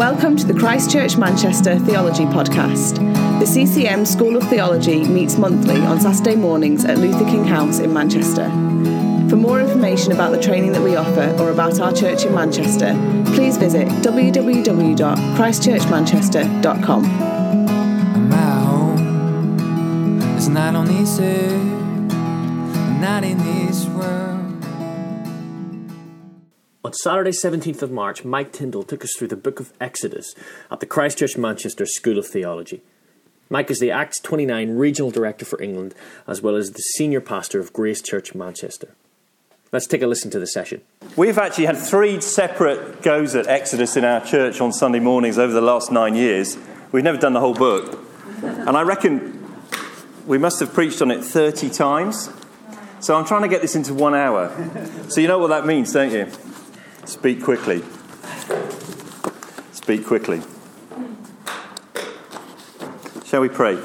Welcome to the Christchurch Manchester Theology Podcast. The CCM School of Theology meets monthly on Saturday mornings at Luther King House in Manchester. For more information about the training that we offer or about our church in Manchester, please visit www.christchurchmanchester.com. My home is not on this earth, not in this world. On Saturday, 17th of March, Mike Tyndall took us through the book of Exodus at the Christchurch Manchester School of Theology. Mike is the Acts 29 Regional Director for England, as well as the Senior Pastor of Grace Church Manchester. Let's take a listen to the session. We've actually had three separate goes at Exodus in our church on Sunday mornings over the last nine years. We've never done the whole book. And I reckon we must have preached on it 30 times. So I'm trying to get this into one hour. So you know what that means, don't you? Speak quickly. Speak quickly. Shall we pray?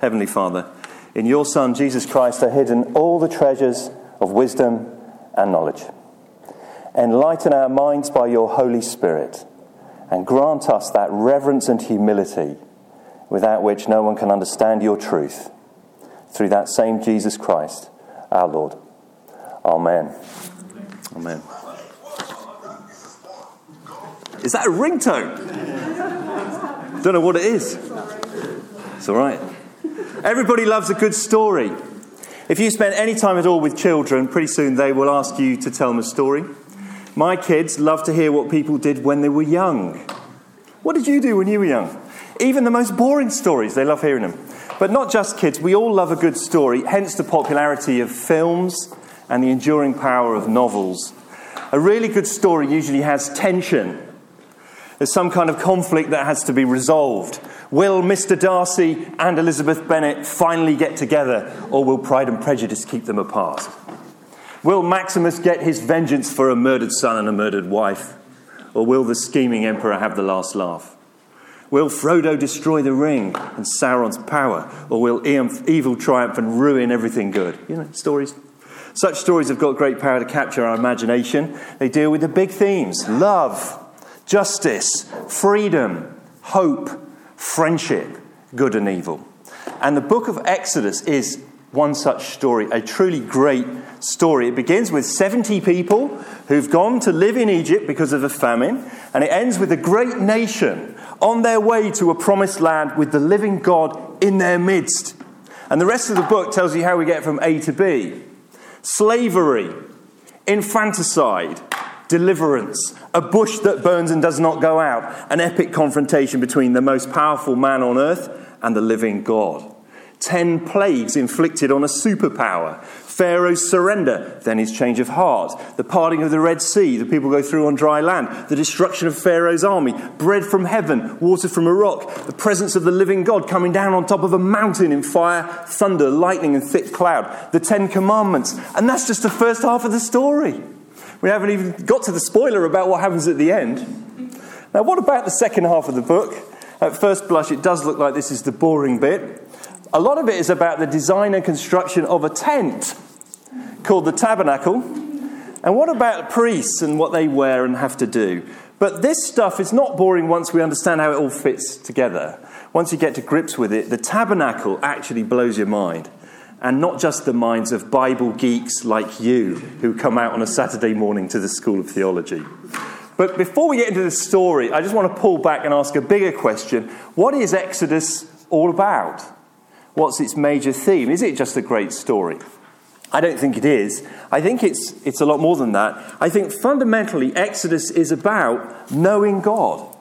Heavenly Father, in your Son, Jesus Christ, are hidden all the treasures of wisdom and knowledge. Enlighten our minds by your Holy Spirit and grant us that reverence and humility without which no one can understand your truth. Through that same Jesus Christ, our Lord. Amen. Amen. Is that a ringtone? Don't know what it is. It's all right. Everybody loves a good story. If you spend any time at all with children, pretty soon they will ask you to tell them a story. My kids love to hear what people did when they were young. What did you do when you were young? Even the most boring stories, they love hearing them. But not just kids, we all love a good story, hence the popularity of films and the enduring power of novels. A really good story usually has tension. There's some kind of conflict that has to be resolved. Will Mr. Darcy and Elizabeth Bennet finally get together, or will Pride and Prejudice keep them apart? Will Maximus get his vengeance for a murdered son and a murdered wife, or will the scheming emperor have the last laugh? Will Frodo destroy the ring and Sauron's power, or will evil triumph and ruin everything good? You know, stories. Such stories have got great power to capture our imagination. They deal with the big themes love, justice, freedom, hope, friendship, good and evil. And the book of Exodus is one such story, a truly great story. It begins with 70 people who've gone to live in Egypt because of a famine, and it ends with a great nation on their way to a promised land with the living God in their midst. And the rest of the book tells you how we get from A to B slavery, infanticide, deliverance, a bush that burns and does not go out, an epic confrontation between the most powerful man on earth and the living God. Ten plagues inflicted on a superpower. Pharaoh's surrender, then his change of heart. The parting of the Red Sea, the people go through on dry land. The destruction of Pharaoh's army. Bread from heaven, water from a rock. The presence of the living God coming down on top of a mountain in fire, thunder, lightning, and thick cloud. The Ten Commandments. And that's just the first half of the story. We haven't even got to the spoiler about what happens at the end. Now, what about the second half of the book? At first blush, it does look like this is the boring bit. A lot of it is about the design and construction of a tent called the tabernacle. And what about priests and what they wear and have to do? But this stuff is not boring once we understand how it all fits together. Once you get to grips with it, the tabernacle actually blows your mind and not just the minds of Bible geeks like you who come out on a Saturday morning to the School of Theology. But before we get into the story, I just want to pull back and ask a bigger question. What is Exodus all about? What's its major theme? Is it just a great story? I don't think it is. I think it's, it's a lot more than that. I think fundamentally, Exodus is about knowing God.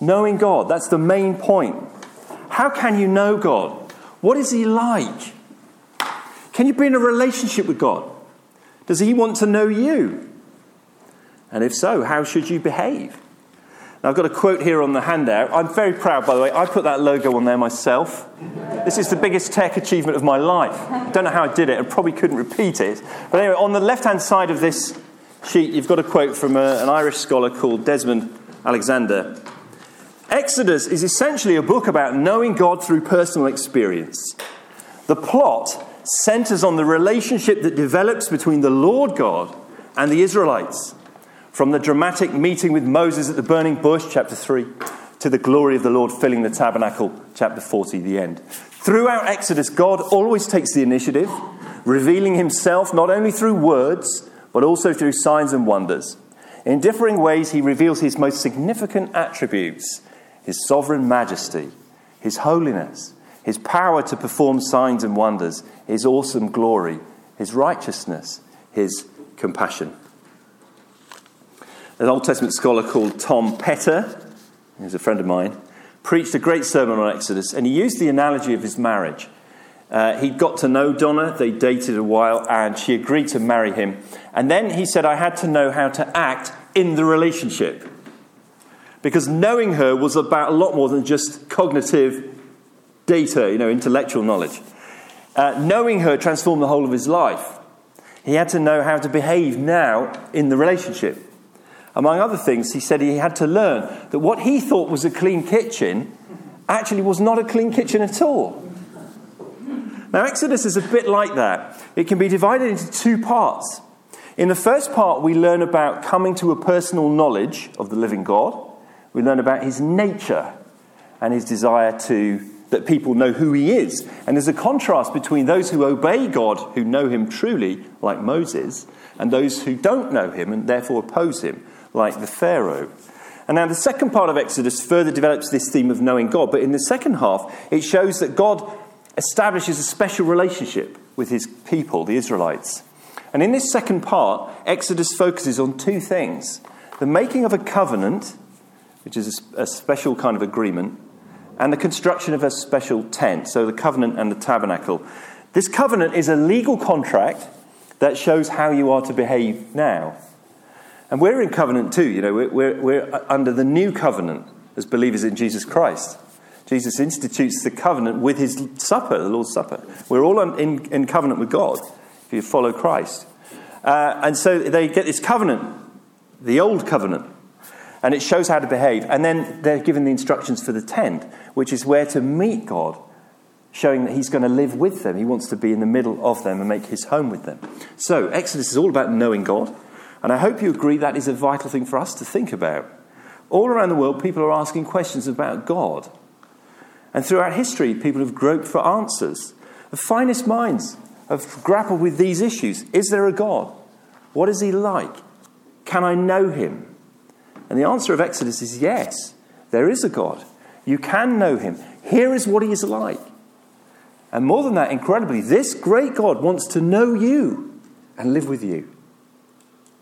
Knowing God, that's the main point. How can you know God? What is He like? Can you be in a relationship with God? Does He want to know you? And if so, how should you behave? Now, I've got a quote here on the handout. I'm very proud, by the way. I put that logo on there myself. This is the biggest tech achievement of my life. Don't know how I did it. I probably couldn't repeat it. But anyway, on the left hand side of this sheet, you've got a quote from a, an Irish scholar called Desmond Alexander. Exodus is essentially a book about knowing God through personal experience. The plot centers on the relationship that develops between the Lord God and the Israelites. From the dramatic meeting with Moses at the burning bush, chapter 3, to the glory of the Lord filling the tabernacle, chapter 40, the end. Throughout Exodus, God always takes the initiative, revealing himself not only through words, but also through signs and wonders. In differing ways, he reveals his most significant attributes his sovereign majesty, his holiness, his power to perform signs and wonders, his awesome glory, his righteousness, his compassion. An Old Testament scholar called Tom Petter, who's a friend of mine, preached a great sermon on Exodus, and he used the analogy of his marriage. Uh, he got to know Donna, they dated a while, and she agreed to marry him. And then he said, I had to know how to act in the relationship. Because knowing her was about a lot more than just cognitive data, you know, intellectual knowledge. Uh, knowing her transformed the whole of his life. He had to know how to behave now in the relationship. Among other things, he said he had to learn that what he thought was a clean kitchen actually was not a clean kitchen at all. Now, Exodus is a bit like that. It can be divided into two parts. In the first part, we learn about coming to a personal knowledge of the living God. We learn about his nature and his desire to that people know who he is. And there's a contrast between those who obey God, who know him truly, like Moses, and those who don't know him and therefore oppose him, like the Pharaoh. And now the second part of Exodus further develops this theme of knowing God, but in the second half, it shows that God establishes a special relationship with his people, the Israelites. And in this second part, Exodus focuses on two things the making of a covenant, which is a special kind of agreement, and the construction of a special tent, so the covenant and the tabernacle. This covenant is a legal contract that shows how you are to behave now. And we're in covenant too, you know, we're, we're, we're under the new covenant as believers in Jesus Christ. Jesus institutes the covenant with his supper, the Lord's Supper. We're all in, in covenant with God if you follow Christ. Uh, and so they get this covenant, the old covenant, and it shows how to behave. And then they're given the instructions for the tent, which is where to meet God, showing that He's going to live with them. He wants to be in the middle of them and make His home with them. So, Exodus is all about knowing God. And I hope you agree that is a vital thing for us to think about. All around the world, people are asking questions about God. And throughout history, people have groped for answers. The finest minds have grappled with these issues. Is there a God? What is he like? Can I know him? And the answer of Exodus is yes, there is a God. You can know him. Here is what he is like. And more than that, incredibly, this great God wants to know you and live with you.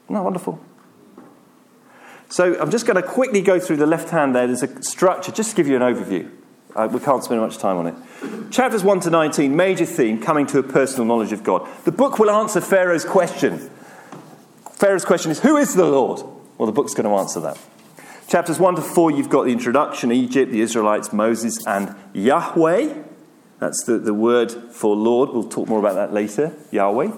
Isn't that wonderful? So I'm just going to quickly go through the left hand there. There's a structure, just to give you an overview. Uh, we can't spend much time on it. Chapters 1 to 19, major theme, coming to a personal knowledge of God. The book will answer Pharaoh's question. Pharaoh's question is, Who is the Lord? Well, the book's going to answer that. Chapters 1 to 4, you've got the introduction Egypt, the Israelites, Moses, and Yahweh. That's the, the word for Lord. We'll talk more about that later. Yahweh.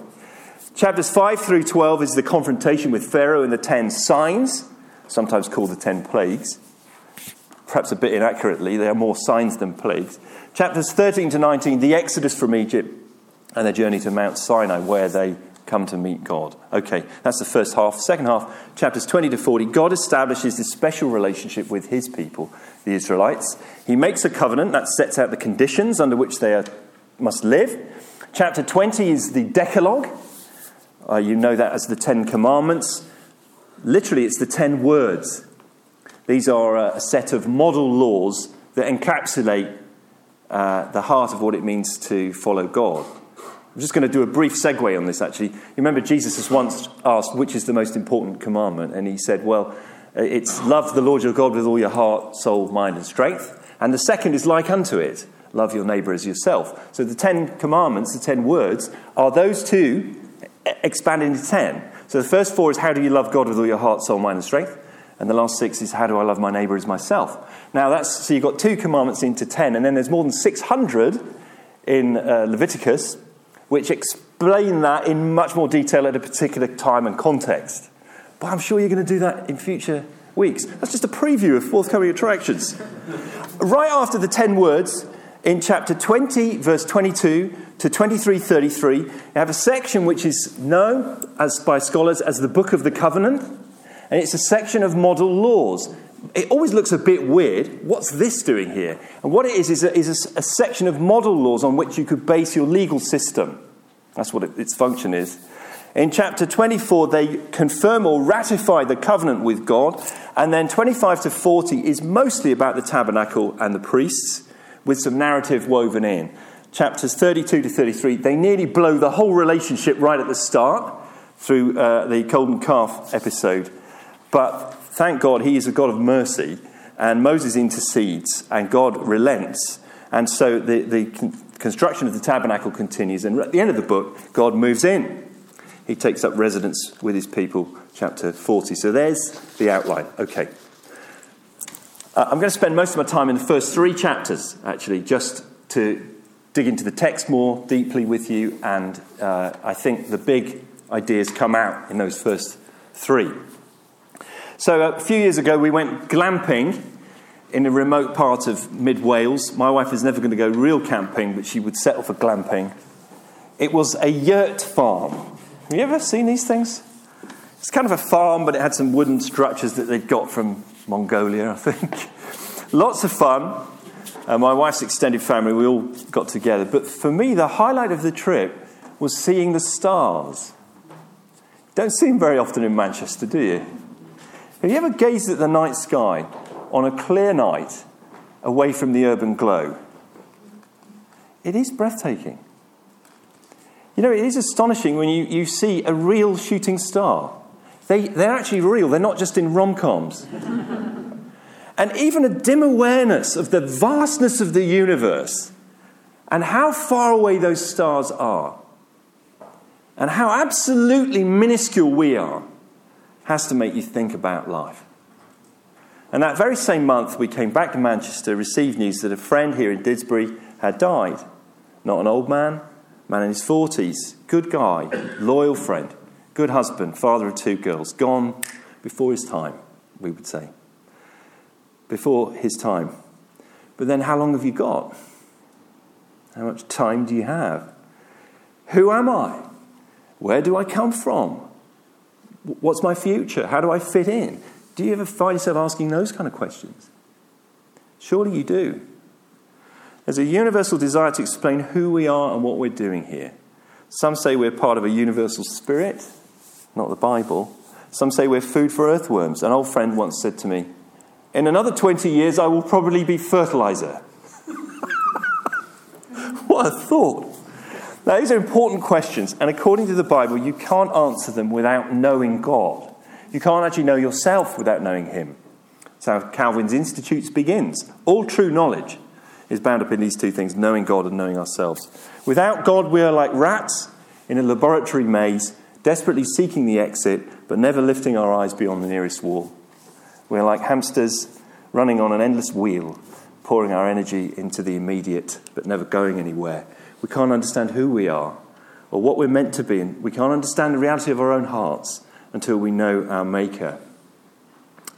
Chapters 5 through 12 is the confrontation with Pharaoh and the ten signs, sometimes called the ten plagues. Perhaps a bit inaccurately, they are more signs than plagues. Chapters 13 to 19, the exodus from Egypt and their journey to Mount Sinai, where they come to meet God. Okay, that's the first half. Second half, chapters 20 to 40, God establishes this special relationship with his people, the Israelites. He makes a covenant that sets out the conditions under which they are, must live. Chapter 20 is the Decalogue, uh, you know that as the Ten Commandments. Literally, it's the Ten Words. These are a, a set of model laws that encapsulate uh, the heart of what it means to follow God. I'm just going to do a brief segue on this actually. You remember Jesus was once asked which is the most important commandment, and he said, Well, it's love the Lord your God with all your heart, soul, mind, and strength. And the second is like unto it love your neighbour as yourself. So the Ten Commandments, the Ten Words, are those two expanded into 10. So the first four is how do you love God with all your heart, soul, mind, and strength? And the last six is how do I love my neighbor as myself? Now that's so you've got two commandments into 10, and then there's more than 600 in uh, Leviticus, which explain that in much more detail at a particular time and context. But I'm sure you're going to do that in future weeks. That's just a preview of forthcoming attractions. right after the 10 words in chapter 20, verse 22 to 2333, you have a section which is known as, by scholars as the Book of the Covenant, and it's a section of model laws. It always looks a bit weird. What's this doing here? And what it is is a, is a, a section of model laws on which you could base your legal system. That's what it, its function is. In chapter 24, they confirm or ratify the covenant with God. And then 25 to 40 is mostly about the tabernacle and the priests, with some narrative woven in. Chapters 32 to 33, they nearly blow the whole relationship right at the start through uh, the golden calf episode. But thank God, he is a God of mercy, and Moses intercedes, and God relents. And so the, the construction of the tabernacle continues. And at the end of the book, God moves in he takes up residence with his people, chapter 40. So there's the outline. Okay. Uh, I'm going to spend most of my time in the first three chapters, actually, just to dig into the text more deeply with you. And uh, I think the big ideas come out in those first three. So a few years ago, we went glamping in a remote part of mid Wales. My wife is never going to go real camping, but she would settle for glamping. It was a yurt farm have you ever seen these things? It's kind of a farm, but it had some wooden structures that they'd got from Mongolia, I think. Lots of fun. Uh, my wife's extended family, we all got together. But for me, the highlight of the trip was seeing the stars. Don't see them very often in Manchester, do you? Have you ever gazed at the night sky on a clear night away from the urban glow? It is breathtaking. You know, it is astonishing when you, you see a real shooting star. They, they're actually real, they're not just in rom coms. And even a dim awareness of the vastness of the universe and how far away those stars are and how absolutely minuscule we are has to make you think about life. And that very same month, we came back to Manchester, received news that a friend here in Didsbury had died. Not an old man, man in his 40s, good guy, loyal friend, good husband, father of two girls, gone before his time, we would say. Before his time. But then, how long have you got? How much time do you have? Who am I? Where do I come from? What's my future? How do I fit in? Do you ever find yourself asking those kind of questions? Surely you do. There's a universal desire to explain who we are and what we're doing here. Some say we're part of a universal spirit, not the Bible. Some say we're food for earthworms. An old friend once said to me, In another 20 years, I will probably be fertilizer. what a thought. Now, these are important questions, and according to the Bible, you can't answer them without knowing God. You can't actually know yourself without knowing Him. That's how Calvin's Institutes begins. All true knowledge is bound up in these two things knowing God and knowing ourselves. Without God, we are like rats in a laboratory maze, desperately seeking the exit, but never lifting our eyes beyond the nearest wall. We are like hamsters running on an endless wheel, pouring our energy into the immediate, but never going anywhere. We can't understand who we are or what we're meant to be, and we can't understand the reality of our own hearts until we know our Maker.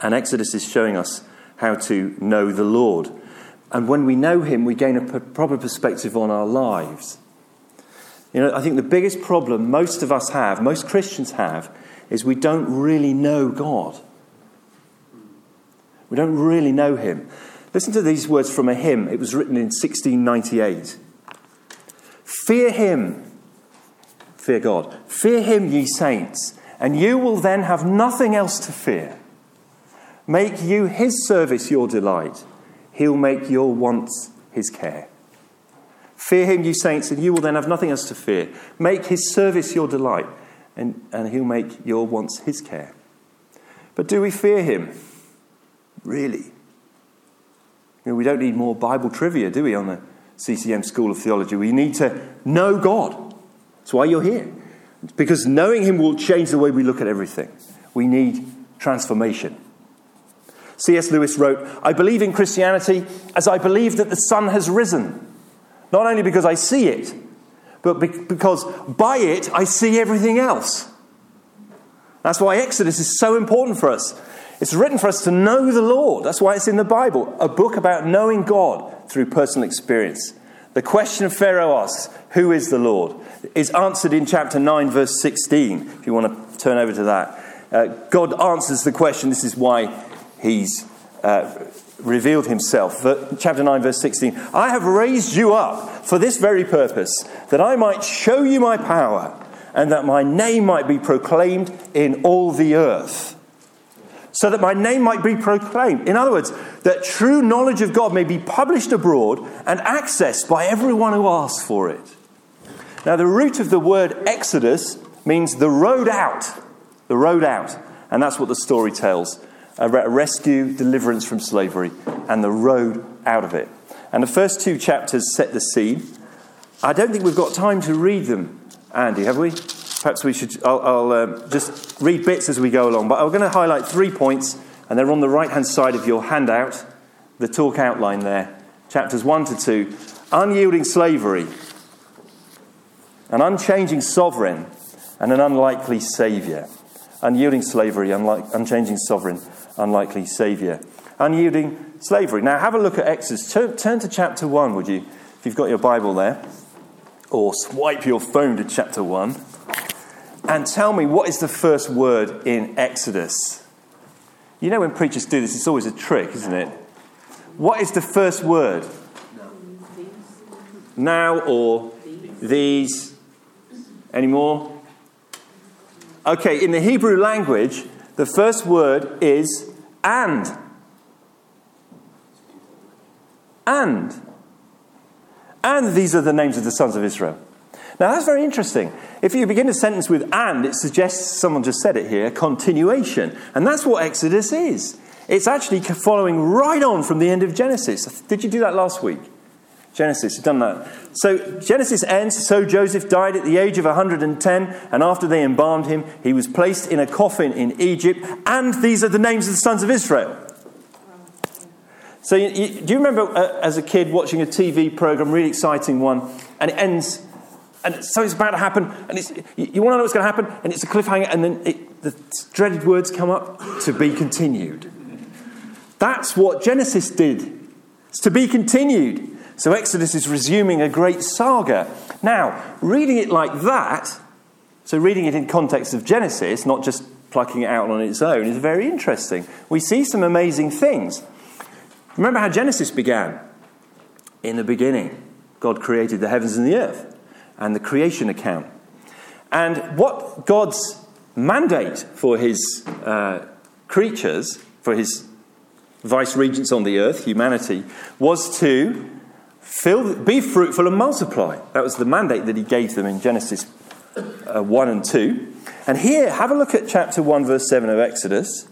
And Exodus is showing us how to know the Lord. And when we know Him, we gain a proper perspective on our lives. You know, I think the biggest problem most of us have, most Christians have, is we don't really know God. We don't really know Him. Listen to these words from a hymn. It was written in 1698. Fear Him, fear God. Fear Him, ye saints, and you will then have nothing else to fear. Make you His service your delight He'll make your wants his care. Fear him, you saints, and you will then have nothing else to fear. Make his service your delight, and, and he'll make your wants his care. But do we fear him? Really? You know, we don't need more Bible trivia, do we, on the CCM School of Theology? We need to know God. That's why you're here. Because knowing him will change the way we look at everything. We need transformation. C.S. Lewis wrote, I believe in Christianity as I believe that the sun has risen, not only because I see it, but because by it I see everything else. That's why Exodus is so important for us. It's written for us to know the Lord. That's why it's in the Bible, a book about knowing God through personal experience. The question Pharaoh asks, Who is the Lord? is answered in chapter 9, verse 16, if you want to turn over to that. Uh, God answers the question. This is why he's uh, revealed himself. Chapter 9, verse 16 I have raised you up for this very purpose, that I might show you my power, and that my name might be proclaimed in all the earth. So that my name might be proclaimed. In other words, that true knowledge of God may be published abroad and accessed by everyone who asks for it. Now, the root of the word Exodus means the road out. The road out. And that's what the story tells a rescue, deliverance from slavery, and the road out of it. And the first two chapters set the scene. I don't think we've got time to read them, Andy, have we? Perhaps we should. I'll, I'll uh, just read bits as we go along. But I'm going to highlight three points, and they're on the right hand side of your handout, the talk outline there. Chapters 1 to 2. Unyielding slavery an unchanging sovereign, and an unlikely saviour. Unyielding slavery, unlike, unchanging sovereign, unlikely saviour. Unyielding slavery. Now, have a look at Exodus. Turn, turn to chapter 1, would you, if you've got your Bible there. Or swipe your phone to chapter 1. And tell me, what is the first word in Exodus? You know, when preachers do this, it's always a trick, isn't it? What is the first word? Now or these any more? Okay, in the Hebrew language, the first word is and. And. And these are the names of the sons of Israel. Now that's very interesting. If you begin a sentence with and, it suggests, someone just said it here, continuation. And that's what Exodus is. It's actually following right on from the end of Genesis. Did you do that last week? Genesis, you've done that. So Genesis ends. So Joseph died at the age of 110, and after they embalmed him, he was placed in a coffin in Egypt. And these are the names of the sons of Israel. So you, you, do you remember uh, as a kid watching a TV program, really exciting one, and it ends, and so it's about to happen, and it's, you, you want to know what's going to happen, and it's a cliffhanger, and then it, the dreaded words come up to be continued. That's what Genesis did. It's to be continued. So Exodus is resuming a great saga. Now, reading it like that, so reading it in context of Genesis, not just plucking it out on its own, is very interesting. We see some amazing things. Remember how Genesis began? In the beginning, God created the heavens and the earth, and the creation account. And what God's mandate for his uh, creatures, for his vice regents on the earth, humanity, was to Fill, be fruitful and multiply. That was the mandate that he gave them in Genesis uh, 1 and 2. And here, have a look at chapter 1, verse 7 of Exodus.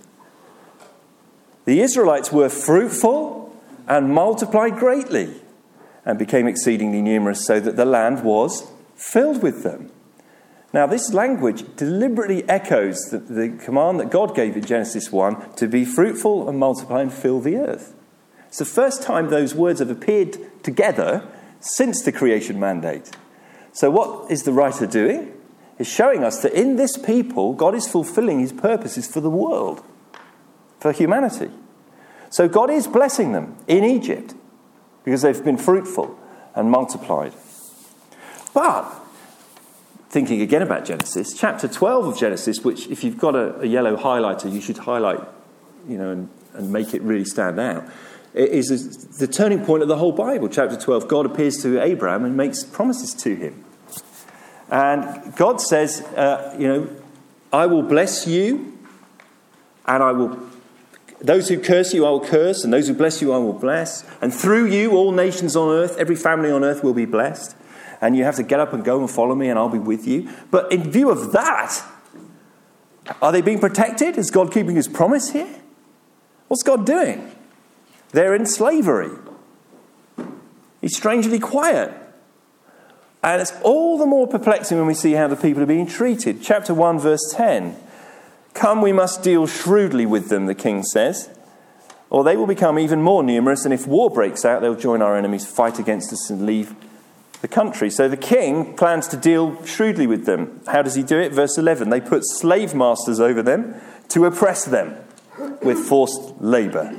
The Israelites were fruitful and multiplied greatly and became exceedingly numerous, so that the land was filled with them. Now, this language deliberately echoes the, the command that God gave in Genesis 1 to be fruitful and multiply and fill the earth. It's the first time those words have appeared together since the creation mandate. So, what is the writer doing? He's showing us that in this people, God is fulfilling his purposes for the world, for humanity. So, God is blessing them in Egypt because they've been fruitful and multiplied. But, thinking again about Genesis, chapter 12 of Genesis, which if you've got a, a yellow highlighter, you should highlight, you know, and, and make it really stand out is the turning point of the whole Bible. Chapter 12, God appears to Abraham and makes promises to him. And God says, uh, you know, I will bless you, and I will, those who curse you, I will curse, and those who bless you, I will bless. And through you, all nations on earth, every family on earth will be blessed. And you have to get up and go and follow me, and I'll be with you. But in view of that, are they being protected? Is God keeping his promise here? What's God doing? They're in slavery. He's strangely quiet. And it's all the more perplexing when we see how the people are being treated. Chapter 1, verse 10. Come, we must deal shrewdly with them, the king says, or they will become even more numerous, and if war breaks out, they'll join our enemies, fight against us, and leave the country. So the king plans to deal shrewdly with them. How does he do it? Verse 11 They put slave masters over them to oppress them with forced labor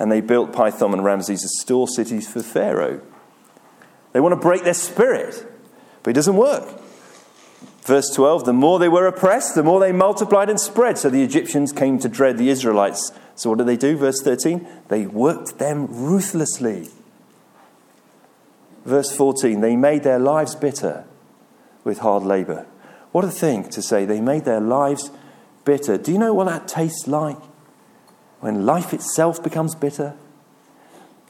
and they built Pithom and Ramses as store cities for Pharaoh. They want to break their spirit, but it doesn't work. Verse 12 The more they were oppressed, the more they multiplied and spread. So the Egyptians came to dread the Israelites. So what did they do? Verse 13 They worked them ruthlessly. Verse 14 They made their lives bitter with hard labor. What a thing to say. They made their lives bitter. Do you know what that tastes like? When life itself becomes bitter?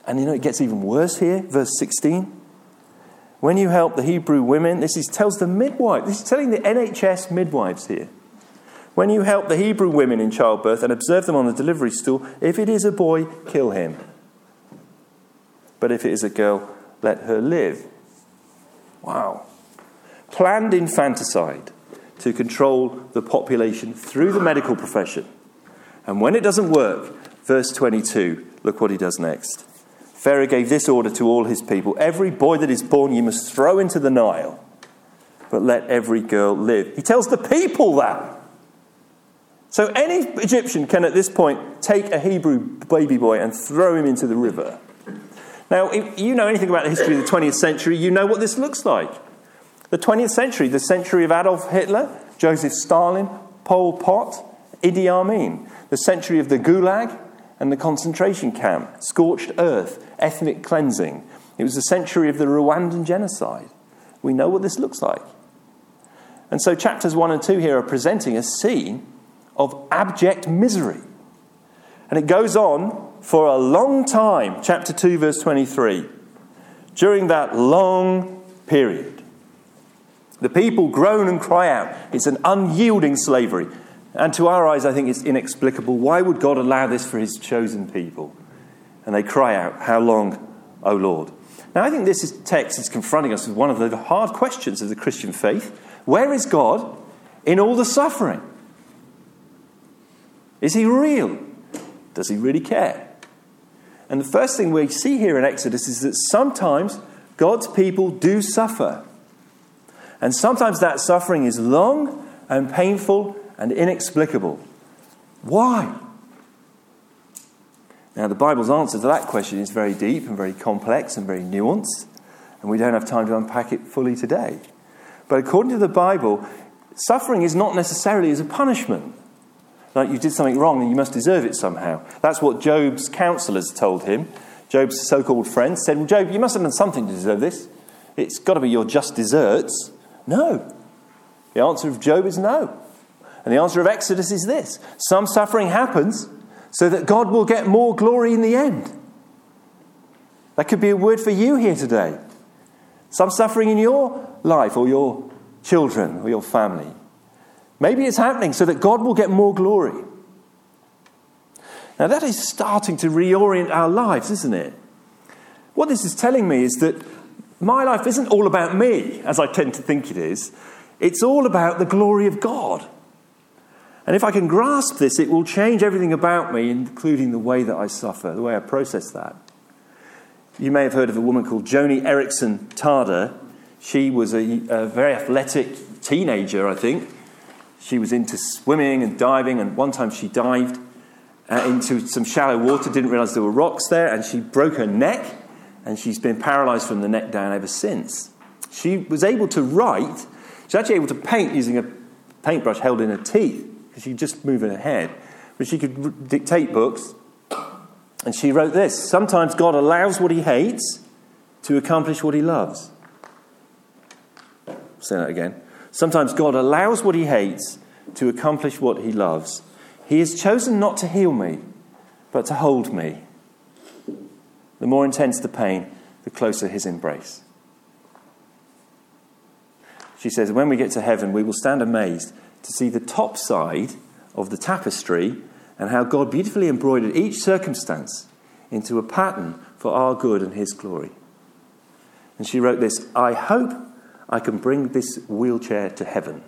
And you know, it gets even worse here. Verse 16. When you help the Hebrew women, this is, tells the midwife, this is telling the NHS midwives here. When you help the Hebrew women in childbirth and observe them on the delivery stool, if it is a boy, kill him. But if it is a girl, let her live. Wow. Planned infanticide to control the population through the medical profession. And when it doesn't work, verse 22, look what he does next. Pharaoh gave this order to all his people Every boy that is born you must throw into the Nile, but let every girl live. He tells the people that. So any Egyptian can at this point take a Hebrew baby boy and throw him into the river. Now, if you know anything about the history of the 20th century, you know what this looks like. The 20th century, the century of Adolf Hitler, Joseph Stalin, Pol Pot, Idi Amin, the century of the Gulag, and the concentration camp, scorched earth, ethnic cleansing. It was the century of the Rwandan genocide. We know what this looks like. And so, chapters 1 and 2 here are presenting a scene of abject misery. And it goes on for a long time. Chapter 2, verse 23. During that long period, the people groan and cry out. It's an unyielding slavery. And to our eyes, I think it's inexplicable. Why would God allow this for his chosen people? And they cry out, How long, O Lord? Now, I think this is, text is confronting us with one of the hard questions of the Christian faith. Where is God in all the suffering? Is he real? Does he really care? And the first thing we see here in Exodus is that sometimes God's people do suffer. And sometimes that suffering is long and painful and inexplicable. Why? Now, the Bible's answer to that question is very deep and very complex and very nuanced, and we don't have time to unpack it fully today. But according to the Bible, suffering is not necessarily as a punishment. Like you did something wrong and you must deserve it somehow. That's what Job's counselors told him. Job's so called friends said, Well, Job, you must have done something to deserve this. It's got to be your just deserts. No. The answer of Job is no. And the answer of Exodus is this some suffering happens so that God will get more glory in the end. That could be a word for you here today. Some suffering in your life or your children or your family. Maybe it's happening so that God will get more glory. Now, that is starting to reorient our lives, isn't it? What this is telling me is that my life isn't all about me, as I tend to think it is. It's all about the glory of God. And if I can grasp this, it will change everything about me, including the way that I suffer, the way I process that. You may have heard of a woman called Joni Eareckson Tada. She was a, a very athletic teenager, I think. She was into swimming and diving, and one time she dived uh, into some shallow water, didn't realize there were rocks there, and she broke her neck, and she's been paralyzed from the neck down ever since. She was able to write, she's actually able to paint using a paintbrush held in her teeth because she could just move her head. But she could dictate books. And she wrote this Sometimes God allows what he hates to accomplish what he loves. say that again. Sometimes God allows what he hates to accomplish what he loves. He has chosen not to heal me, but to hold me. The more intense the pain, the closer his embrace. She says, When we get to heaven, we will stand amazed to see the top side of the tapestry and how God beautifully embroidered each circumstance into a pattern for our good and His glory. And she wrote this I hope I can bring this wheelchair to heaven.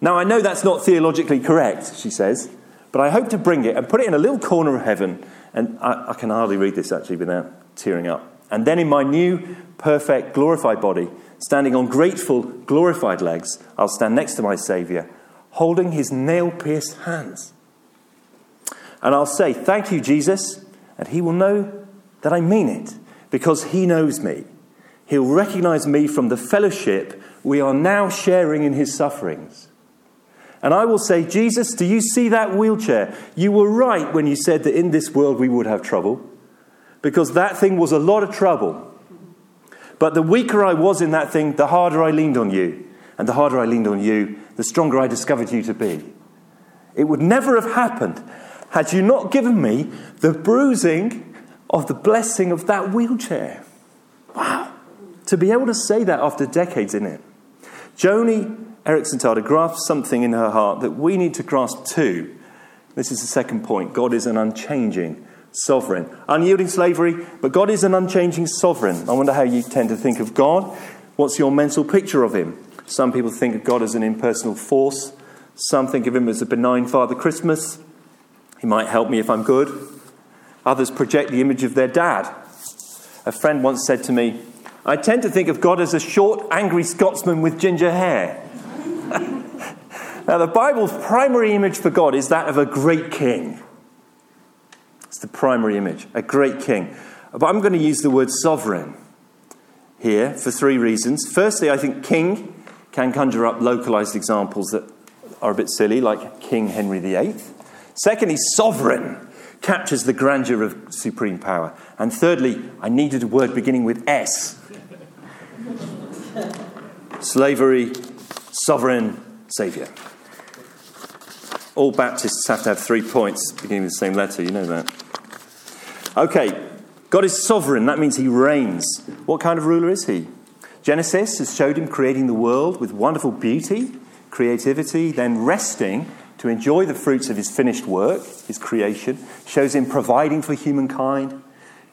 Now, I know that's not theologically correct, she says, but I hope to bring it and put it in a little corner of heaven. And I, I can hardly read this actually without tearing up. And then in my new, perfect, glorified body, Standing on grateful, glorified legs, I'll stand next to my Saviour, holding his nail pierced hands. And I'll say, Thank you, Jesus. And he will know that I mean it because he knows me. He'll recognize me from the fellowship we are now sharing in his sufferings. And I will say, Jesus, do you see that wheelchair? You were right when you said that in this world we would have trouble, because that thing was a lot of trouble. But the weaker I was in that thing, the harder I leaned on you. And the harder I leaned on you, the stronger I discovered you to be. It would never have happened had you not given me the bruising of the blessing of that wheelchair. Wow. To be able to say that after decades in it. Joni Eareckson Tada grasps something in her heart that we need to grasp too. This is the second point. God is an unchanging sovereign. Unyielding slavery, but God is an unchanging sovereign. I wonder how you tend to think of God. What's your mental picture of Him? Some people think of God as an impersonal force. Some think of Him as a benign Father Christmas. He might help me if I'm good. Others project the image of their dad. A friend once said to me, I tend to think of God as a short, angry Scotsman with ginger hair. now, the Bible's primary image for God is that of a great king. It's the primary image, a great king. But I'm going to use the word sovereign here for three reasons. Firstly, I think king can conjure up localized examples that are a bit silly, like King Henry VIII. Secondly, sovereign captures the grandeur of supreme power. And thirdly, I needed a word beginning with S slavery, sovereign, saviour. All Baptists have to have three points beginning with the same letter, you know that. Okay, God is sovereign, that means he reigns. What kind of ruler is he? Genesis has showed him creating the world with wonderful beauty, creativity, then resting to enjoy the fruits of his finished work, his creation, shows him providing for humankind,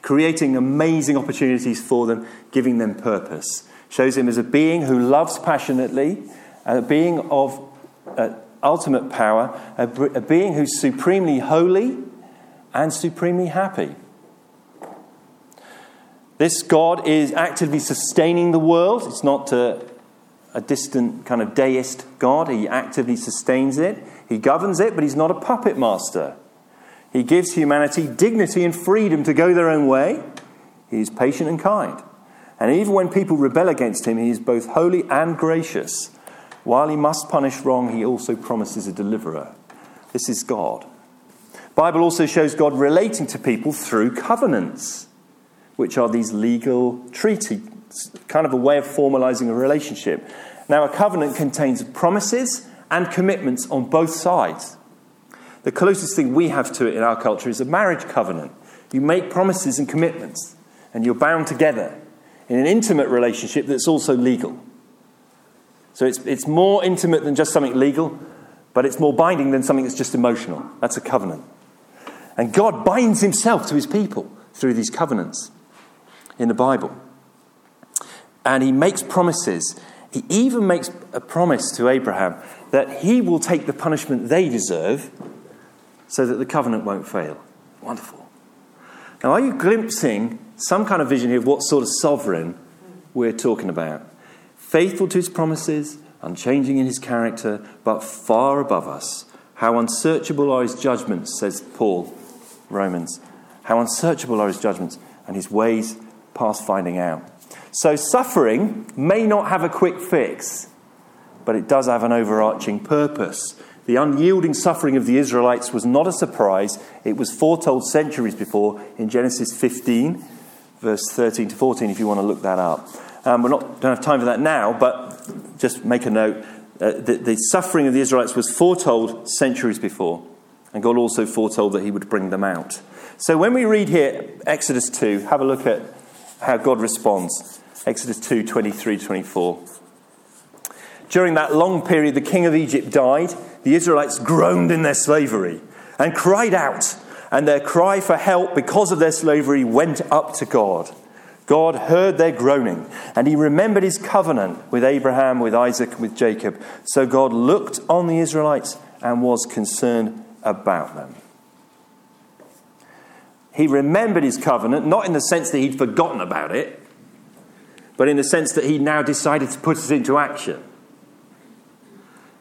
creating amazing opportunities for them, giving them purpose. Shows him as a being who loves passionately, a being of uh, ultimate power, a, a being who's supremely holy and supremely happy. This God is actively sustaining the world. It's not a, a, distant kind of deist God. He actively sustains it. He governs it, but he's not a puppet master. He gives humanity dignity and freedom to go their own way. He is patient and kind. And even when people rebel against him, he is both holy and gracious. While he must punish wrong, he also promises a deliverer. This is God. Bible also shows God relating to people through covenants, which are these legal treaties, kind of a way of formalizing a relationship. Now, a covenant contains promises and commitments on both sides. The closest thing we have to it in our culture is a marriage covenant. You make promises and commitments, and you're bound together in an intimate relationship that's also legal. So it's, it's more intimate than just something legal, but it's more binding than something that's just emotional. That's a covenant. And God binds himself to his people through these covenants in the Bible. And he makes promises. He even makes a promise to Abraham that he will take the punishment they deserve so that the covenant won't fail. Wonderful. Now, are you glimpsing some kind of vision here of what sort of sovereign we're talking about? Faithful to his promises, unchanging in his character, but far above us. How unsearchable are his judgments, says Paul, Romans. How unsearchable are his judgments, and his ways past finding out. So, suffering may not have a quick fix, but it does have an overarching purpose. The unyielding suffering of the Israelites was not a surprise. It was foretold centuries before in Genesis 15, verse 13 to 14, if you want to look that up. Um, we don't have time for that now, but just make a note. Uh, the, the suffering of the Israelites was foretold centuries before, and God also foretold that He would bring them out. So when we read here Exodus 2, have a look at how God responds. Exodus 2 23 24. During that long period, the king of Egypt died. The Israelites groaned in their slavery and cried out, and their cry for help because of their slavery went up to God. God heard their groaning, and he remembered his covenant with Abraham, with Isaac, with Jacob. So God looked on the Israelites and was concerned about them. He remembered his covenant, not in the sense that he'd forgotten about it, but in the sense that he now decided to put it into action.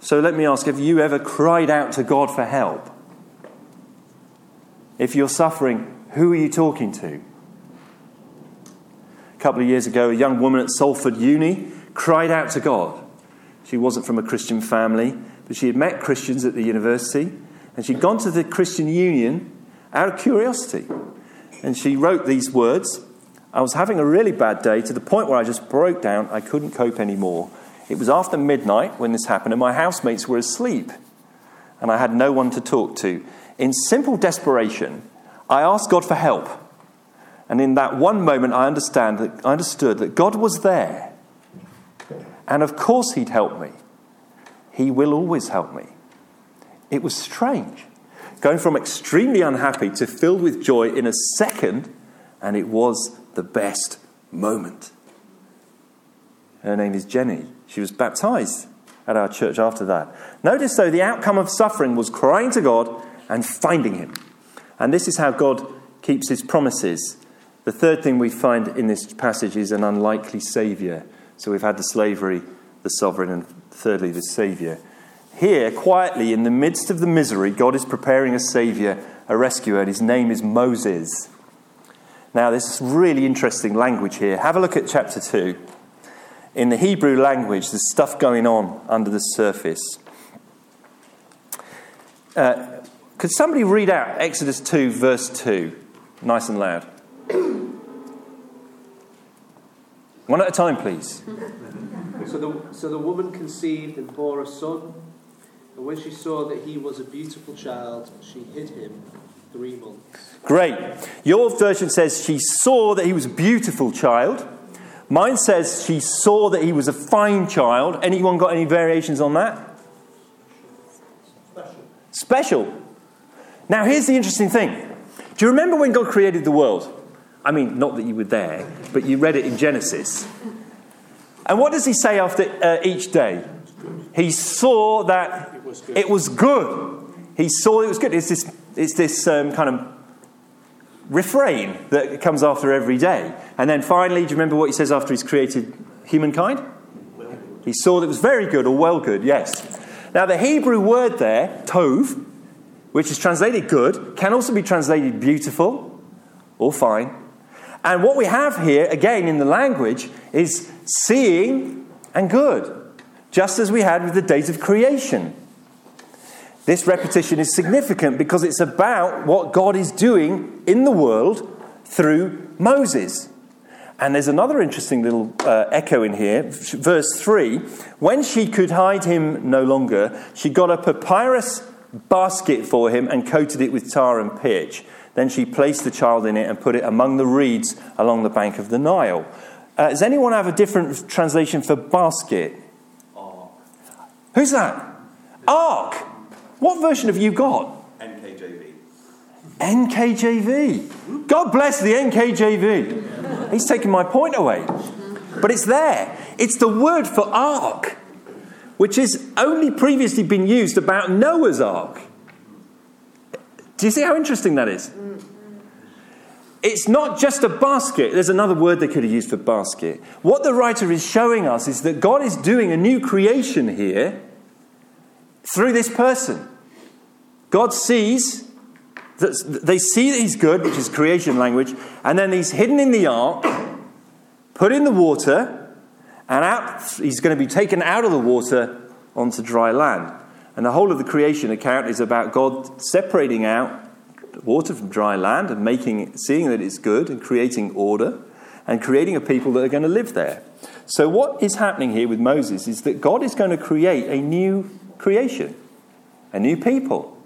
So let me ask have you ever cried out to God for help? If you're suffering, who are you talking to? A couple of years ago, a young woman at Salford Uni cried out to God. She wasn't from a Christian family, but she had met Christians at the university, and she'd gone to the Christian Union out of curiosity. And she wrote these words I was having a really bad day to the point where I just broke down. I couldn't cope anymore. It was after midnight when this happened, and my housemates were asleep, and I had no one to talk to. In simple desperation, I asked God for help. And in that one moment, I, understand that, I understood that God was there. And of course, He'd help me. He will always help me. It was strange. Going from extremely unhappy to filled with joy in a second, and it was the best moment. Her name is Jenny. She was baptized at our church after that. Notice, though, the outcome of suffering was crying to God and finding Him. And this is how God keeps His promises. The third thing we find in this passage is an unlikely Saviour. So we've had the slavery, the sovereign, and thirdly, the Saviour. Here, quietly, in the midst of the misery, God is preparing a Saviour, a rescuer, and his name is Moses. Now, this is really interesting language here. Have a look at chapter 2. In the Hebrew language, there's stuff going on under the surface. Uh, could somebody read out Exodus 2, verse 2, nice and loud? One at a time, please. So the, so the woman conceived and bore a son, and when she saw that he was a beautiful child, she hid him three months. Great. Your version says she saw that he was a beautiful child. Mine says she saw that he was a fine child. Anyone got any variations on that? Special. Special. Now, here's the interesting thing. Do you remember when God created the world? I mean, not that you were there, but you read it in Genesis. And what does he say after uh, each day? He saw that it was good. It was good. He saw it was good. It's this, it's this um, kind of refrain that comes after every day. And then finally, do you remember what he says after he's created humankind? He saw that it was very good or well good, yes. Now, the Hebrew word there, tov, which is translated good, can also be translated beautiful or fine. And what we have here, again in the language, is seeing and good, just as we had with the days of creation. This repetition is significant because it's about what God is doing in the world through Moses. And there's another interesting little uh, echo in here. Verse 3 When she could hide him no longer, she got a papyrus basket for him and coated it with tar and pitch. Then she placed the child in it and put it among the reeds along the bank of the Nile. Uh, does anyone have a different translation for basket? Ark. Who's that? Ark. What version have you got? NKJV. NKJV. God bless the NKJV. He's taking my point away. But it's there. It's the word for ark, which has only previously been used about Noah's ark. Do you see how interesting that is? It's not just a basket. There's another word they could have used for basket. What the writer is showing us is that God is doing a new creation here through this person. God sees that they see that he's good, which is creation language, and then he's hidden in the ark, put in the water, and out he's going to be taken out of the water onto dry land. And the whole of the creation account is about God separating out water from dry land and making seeing that it's good and creating order and creating a people that are going to live there. So what is happening here with Moses is that God is going to create a new creation, a new people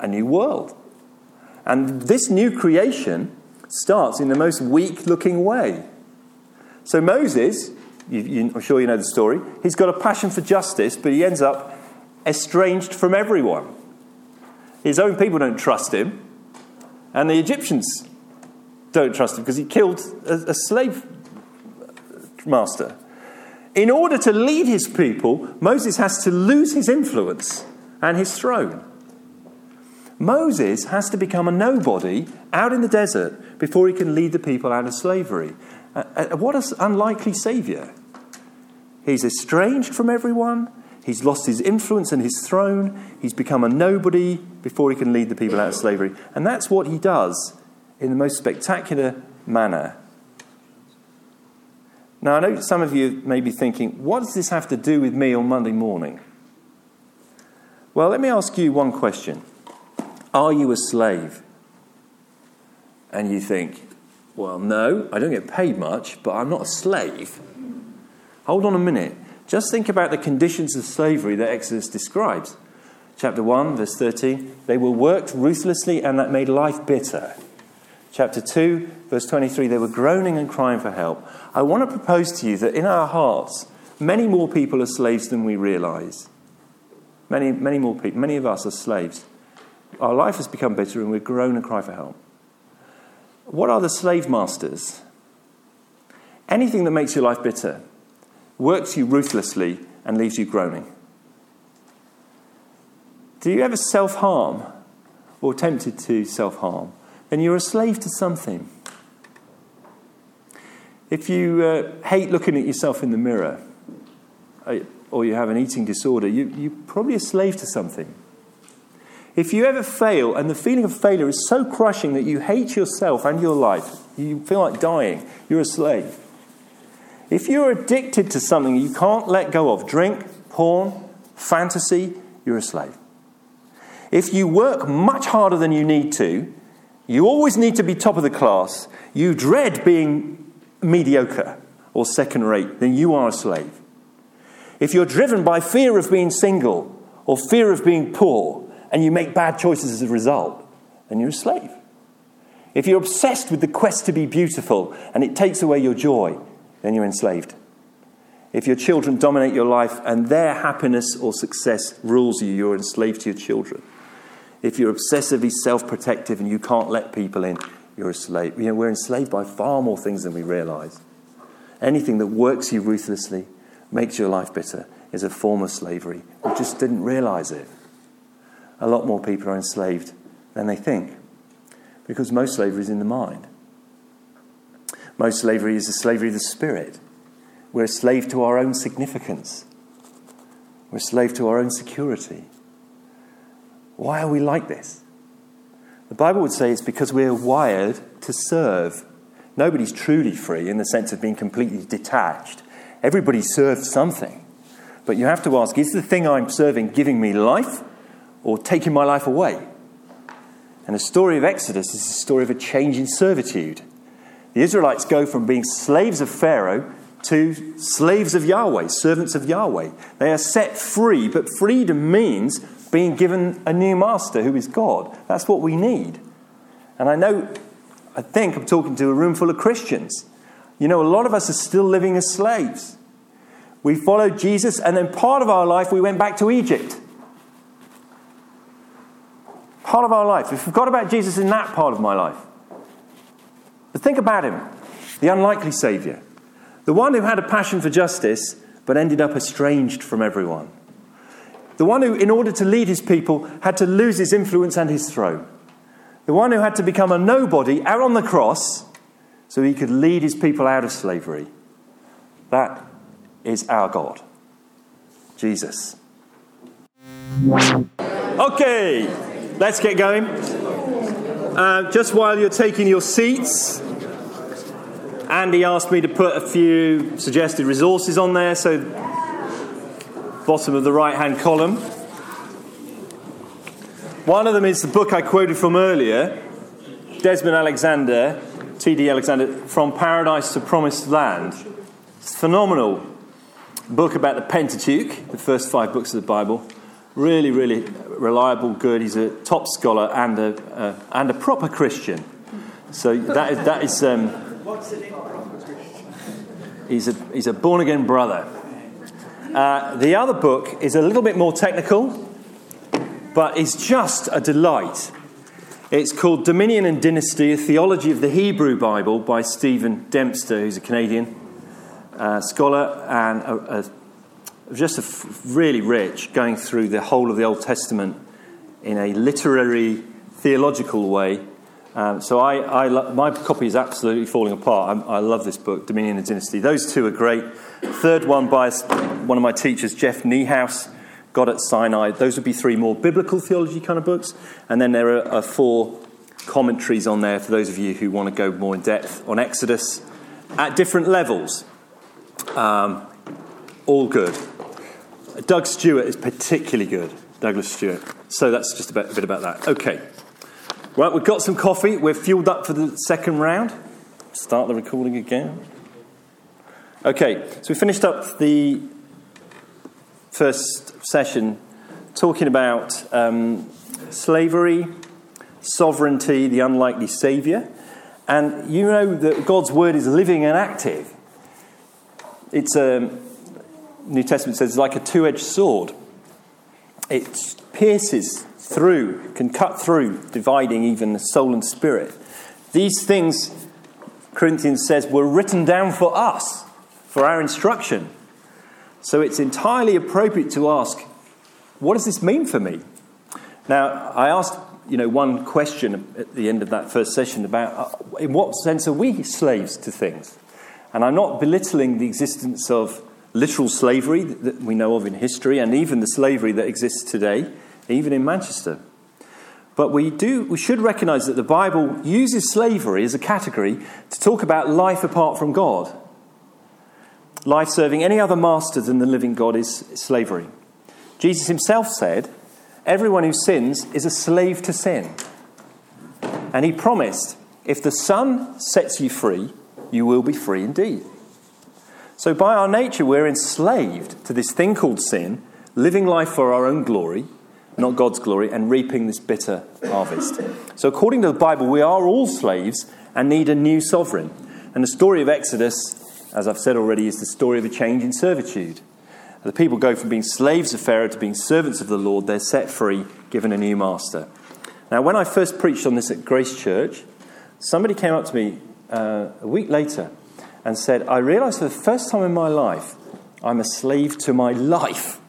a new world. And this new creation starts in the most weak looking way. So, Moses, you, you, I'm sure you know the story, he's got a passion for justice, but he ends up estranged from everyone. His own people don't trust him, and the Egyptians don't trust him because he killed a, a slave master. In order to lead his people, Moses has to lose his influence and his throne. Moses has to become a nobody out in the desert before he can lead the people out of slavery. Uh, uh, what an unlikely saviour. He's estranged from everyone. He's lost his influence and his throne. He's become a nobody before he can lead the people out of slavery. And that's what he does in the most spectacular manner. Now, I know some of you may be thinking, what does this have to do with me on Monday morning? Well, let me ask you one question Are you a slave? And you think, well, no, I don't get paid much, but I'm not a slave. Hold on a minute. Just think about the conditions of slavery that Exodus describes. Chapter 1, verse 13 they were worked ruthlessly and that made life bitter. Chapter 2, verse 23 they were groaning and crying for help. I want to propose to you that in our hearts, many more people are slaves than we realize. Many, many more people, many of us are slaves. Our life has become bitter and we groan and cry for help. What are the slave masters? Anything that makes your life bitter, works you ruthlessly, and leaves you groaning. Do you ever self harm or tempted to self harm? Then you're a slave to something. If you uh, hate looking at yourself in the mirror, uh, or you have an eating disorder, you, you're probably a slave to something. If you ever fail and the feeling of failure is so crushing that you hate yourself and your life, you feel like dying, you're a slave. If you're addicted to something you can't let go of drink, porn, fantasy you're a slave. If you work much harder than you need to, you always need to be top of the class, you dread being mediocre or second rate, then you are a slave. If you're driven by fear of being single or fear of being poor, and you make bad choices as a result, then you're a slave. If you're obsessed with the quest to be beautiful and it takes away your joy, then you're enslaved. If your children dominate your life and their happiness or success rules you, you're enslaved to your children. If you're obsessively self protective and you can't let people in, you're a slave. You know, we're enslaved by far more things than we realize. Anything that works you ruthlessly, makes your life bitter, is a form of slavery. We just didn't realize it a lot more people are enslaved than they think. Because most slavery is in the mind. Most slavery is the slavery of the spirit. We're a slave to our own significance. We're a slave to our own security. Why are we like this? The Bible would say it's because we're wired to serve. Nobody's truly free in the sense of being completely detached. Everybody serves something. But you have to ask is the thing I'm serving giving me life or taking my life away. And the story of Exodus is a story of a change in servitude. The Israelites go from being slaves of Pharaoh to slaves of Yahweh, servants of Yahweh. They are set free, but freedom means being given a new master who is God. That's what we need. And I know, I think I'm talking to a room full of Christians. You know, a lot of us are still living as slaves. We followed Jesus, and then part of our life we went back to Egypt part of our life. We forgot about Jesus in that part of my life. But think about him the unlikely Saviour, the one who had a passion for justice but ended up estranged from everyone, the one who, in order to lead his people, had to lose his influence and his throne, the one who had to become a nobody out on the cross so he could lead his people out of slavery. That is our God, Jesus. Okay. Let's get going. Uh, just while you're taking your seats, Andy asked me to put a few suggested resources on there. So, bottom of the right hand column. One of them is the book I quoted from earlier Desmond Alexander, T.D. Alexander, From Paradise to Promised Land. It's a phenomenal book about the Pentateuch, the first five books of the Bible. Really, really reliable, good. He's a top scholar and a, uh, and a proper Christian. So that is, that is um, What's it in proper Christian? He's a, he's a born again brother. Uh, the other book is a little bit more technical, but it's just a delight. It's called Dominion and Dynasty, a theology of the Hebrew Bible by Stephen Dempster, who's a Canadian uh, scholar and a, a just a really rich, going through the whole of the Old Testament in a literary, theological way. Um, so I, I lo- my copy is absolutely falling apart. I'm, i love this book, Dominion and Dynasty. Those two are great. Third one by one of my teachers, Jeff Niehaus, God at Sinai. Those would be three more biblical theology kind of books. And then there are, are four commentaries on there for those of you who want to go more in depth on Exodus at different levels. Um, all good. Doug Stuart is particularly good. Douglas Stuart. So that's just a bit, a bit about that. Okay. Right, we've got some coffee. We're fueled up for the second round. Start the recording again. Okay, so we finished up the first session talking about um, slavery, sovereignty, the unlikely saviour. And you know that God's word is living and active. It's a um, New Testament says it's like a two-edged sword. It pierces through, can cut through, dividing even the soul and spirit. These things, Corinthians says, were written down for us, for our instruction. So it's entirely appropriate to ask, what does this mean for me? Now, I asked you know, one question at the end of that first session about uh, in what sense are we slaves to things? And I'm not belittling the existence of literal slavery that we know of in history and even the slavery that exists today, even in Manchester. But we, do, we should recognize that the Bible uses slavery as a category to talk about life apart from God. Life serving any other master than the living God is slavery. Jesus himself said, Everyone who sins is a slave to sin. And he promised, If the Son sets you free, you will be free indeed. So, by our nature, we're enslaved to this thing called sin, living life for our own glory, not God's glory, and reaping this bitter harvest. So, according to the Bible, we are all slaves and need a new sovereign. And the story of Exodus, as I've said already, is the story of a change in servitude. The people go from being slaves of Pharaoh to being servants of the Lord. They're set free, given a new master. Now, when I first preached on this at Grace Church, somebody came up to me uh, a week later and said, I realized for the first time in my life, I'm a slave to my life.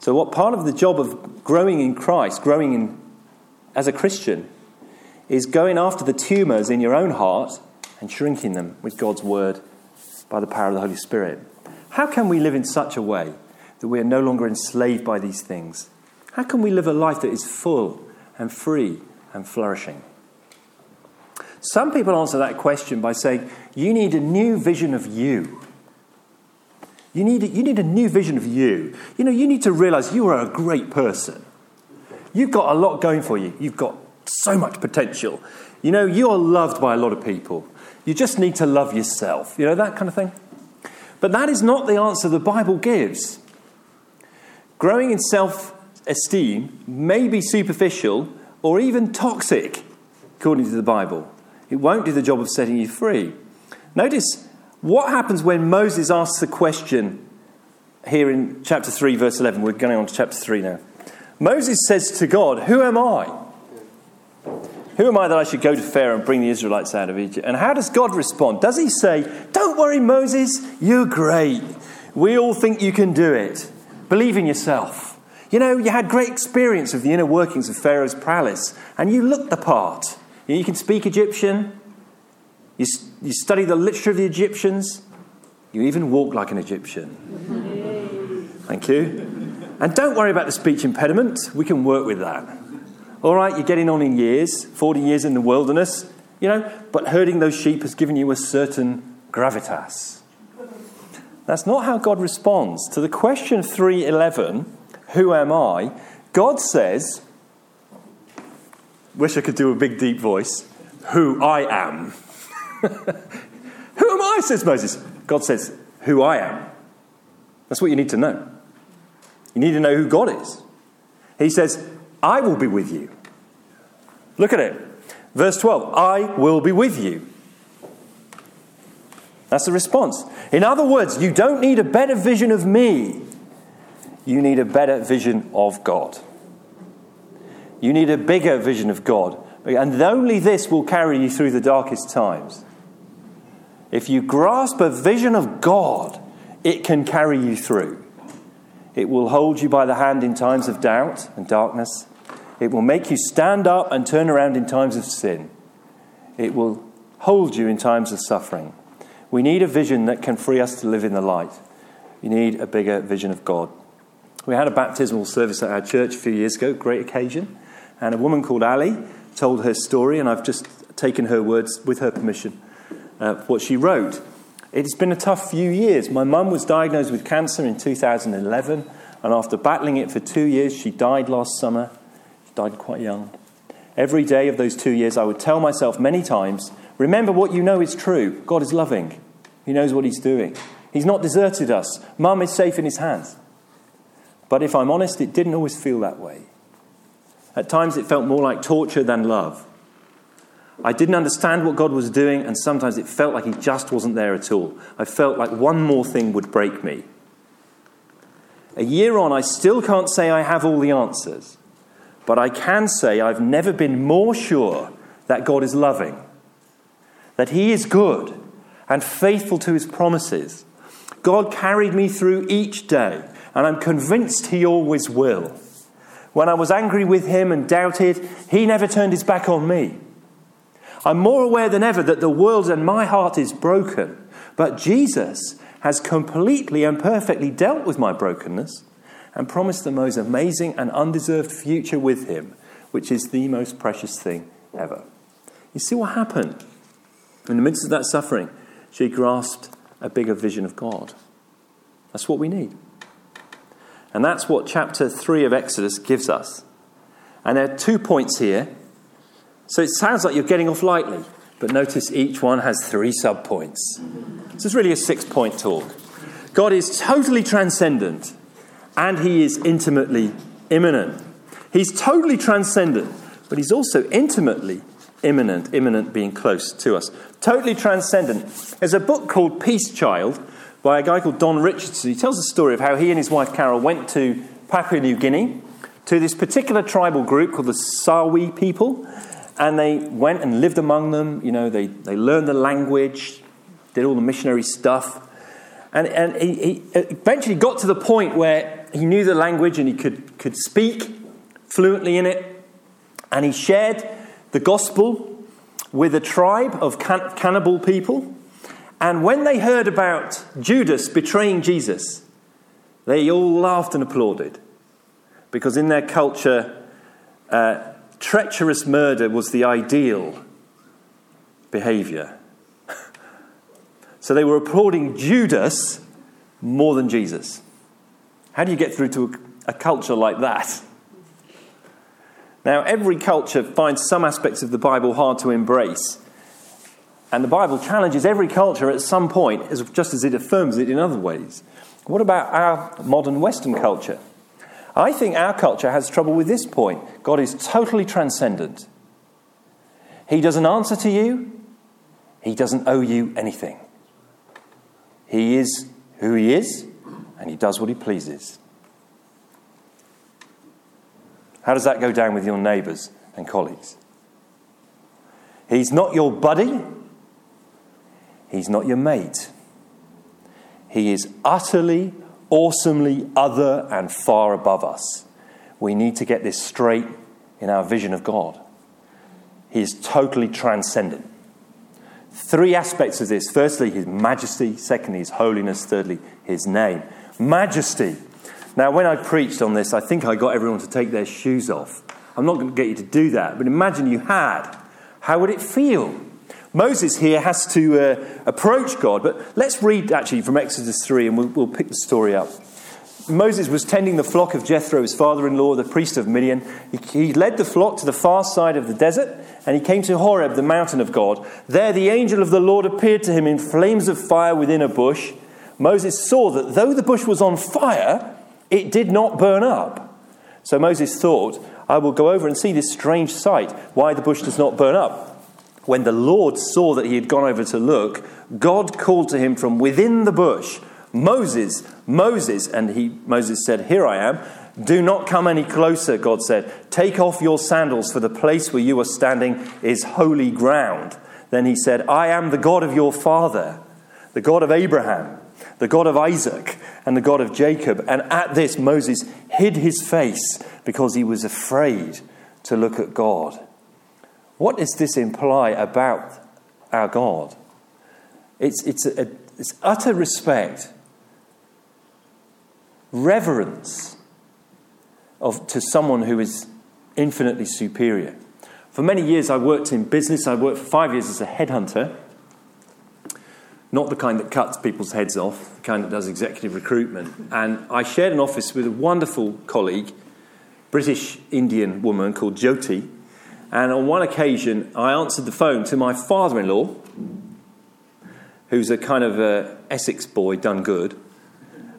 So, what part of the job of growing in Christ, growing in, as a Christian, is going after the tumors in your own heart and shrinking them with God's word by the power of the Holy Spirit. How can we live in such a way that we are no longer enslaved by these things? How can we live a life that is full and free and flourishing? Some people answer that question by saying, You need a new vision of you. You need, you need a new vision of you. You know, you need to realize you are a great person. You've got a lot going for you. You've got so much potential. You know, you are loved by a lot of people. You just need to love yourself. You know, that kind of thing. But that is not the answer the Bible gives. Growing in self esteem may be superficial or even toxic, according to the Bible. It won't do the job of setting you free. Notice what happens when Moses asks the question here in chapter 3, verse 11. We're going on to chapter 3 now. Moses says to God, Who am I? Who am I that I should go to Pharaoh and bring the Israelites out of Egypt? And how does God respond? Does he say, Don't worry, Moses, you're great. We all think you can do it. Believe in yourself. You know, you had great experience of the inner workings of Pharaoh's palace, and you looked the part. You can speak Egyptian. You, you study the literature of the Egyptians. You even walk like an Egyptian. Thank you. And don't worry about the speech impediment. We can work with that. All right, you're getting on in years, 40 years in the wilderness, you know, but herding those sheep has given you a certain gravitas. That's not how God responds. To the question 311, who am I? God says, Wish I could do a big, deep voice. Who I am. who am I, says Moses. God says, Who I am. That's what you need to know. You need to know who God is. He says, I will be with you. Look at it. Verse 12 I will be with you. That's the response. In other words, you don't need a better vision of me, you need a better vision of God. You need a bigger vision of God. And only this will carry you through the darkest times. If you grasp a vision of God, it can carry you through. It will hold you by the hand in times of doubt and darkness. It will make you stand up and turn around in times of sin. It will hold you in times of suffering. We need a vision that can free us to live in the light. We need a bigger vision of God. We had a baptismal service at our church a few years ago, great occasion. And a woman called Ali told her story, and I've just taken her words with her permission, uh, what she wrote. It's been a tough few years. My mum was diagnosed with cancer in 2011, and after battling it for two years, she died last summer. She died quite young. Every day of those two years, I would tell myself many times remember what you know is true. God is loving, He knows what He's doing. He's not deserted us. Mum is safe in His hands. But if I'm honest, it didn't always feel that way. At times, it felt more like torture than love. I didn't understand what God was doing, and sometimes it felt like He just wasn't there at all. I felt like one more thing would break me. A year on, I still can't say I have all the answers, but I can say I've never been more sure that God is loving, that He is good and faithful to His promises. God carried me through each day, and I'm convinced He always will. When I was angry with Him and doubted, He never turned His back on me. I'm more aware than ever that the world and my heart is broken, but Jesus has completely and perfectly dealt with my brokenness and promised the most amazing and undeserved future with Him, which is the most precious thing ever. You see what happened? In the midst of that suffering, she grasped a bigger vision of God. That's what we need. And that's what chapter 3 of Exodus gives us. And there are two points here so it sounds like you're getting off lightly, but notice each one has three subpoints. This is really a six point talk. God is totally transcendent and he is intimately immanent. He's totally transcendent, but he's also intimately immanent, immanent being close to us. Totally transcendent. There's a book called Peace Child by a guy called Don Richardson. He tells the story of how he and his wife Carol went to Papua New Guinea to this particular tribal group called the Sawi people. And they went and lived among them. You know, they, they learned the language, did all the missionary stuff. And, and he, he eventually got to the point where he knew the language and he could, could speak fluently in it. And he shared the gospel with a tribe of can- cannibal people. And when they heard about Judas betraying Jesus, they all laughed and applauded. Because in their culture, uh, treacherous murder was the ideal behavior. so they were applauding Judas more than Jesus. How do you get through to a, a culture like that? Now, every culture finds some aspects of the Bible hard to embrace. And the Bible challenges every culture at some point, just as it affirms it in other ways. What about our modern Western culture? I think our culture has trouble with this point. God is totally transcendent. He doesn't answer to you, He doesn't owe you anything. He is who He is, and He does what He pleases. How does that go down with your neighbours and colleagues? He's not your buddy, He's not your mate. He is utterly awesomely other and far above us. We need to get this straight in our vision of God. He is totally transcendent. Three aspects of this firstly, his majesty, secondly, his holiness, thirdly, his name. Majesty. Now, when I preached on this, I think I got everyone to take their shoes off. I'm not going to get you to do that, but imagine you had. How would it feel? Moses here has to uh, approach God, but let's read actually from Exodus 3 and we'll, we'll pick the story up. Moses was tending the flock of Jethro, his father in law, the priest of Midian. He, he led the flock to the far side of the desert, and he came to Horeb, the mountain of God. There, the angel of the Lord appeared to him in flames of fire within a bush. Moses saw that though the bush was on fire, it did not burn up. So Moses thought, I will go over and see this strange sight, why the bush does not burn up. When the Lord saw that he had gone over to look, God called to him from within the bush, Moses, Moses. And he, Moses said, Here I am. Do not come any closer, God said. Take off your sandals, for the place where you are standing is holy ground. Then he said, I am the God of your father, the God of Abraham, the God of Isaac, and the God of Jacob. And at this, Moses hid his face because he was afraid to look at God. What does this imply about our God? It's, it's, a, it's utter respect, reverence of, to someone who is infinitely superior. For many years, I worked in business. I worked for five years as a headhunter. not the kind that cuts people's heads off, the kind that does executive recruitment. And I shared an office with a wonderful colleague, British Indian woman called Jyoti. And on one occasion, I answered the phone to my father in law, who's a kind of a Essex boy done good.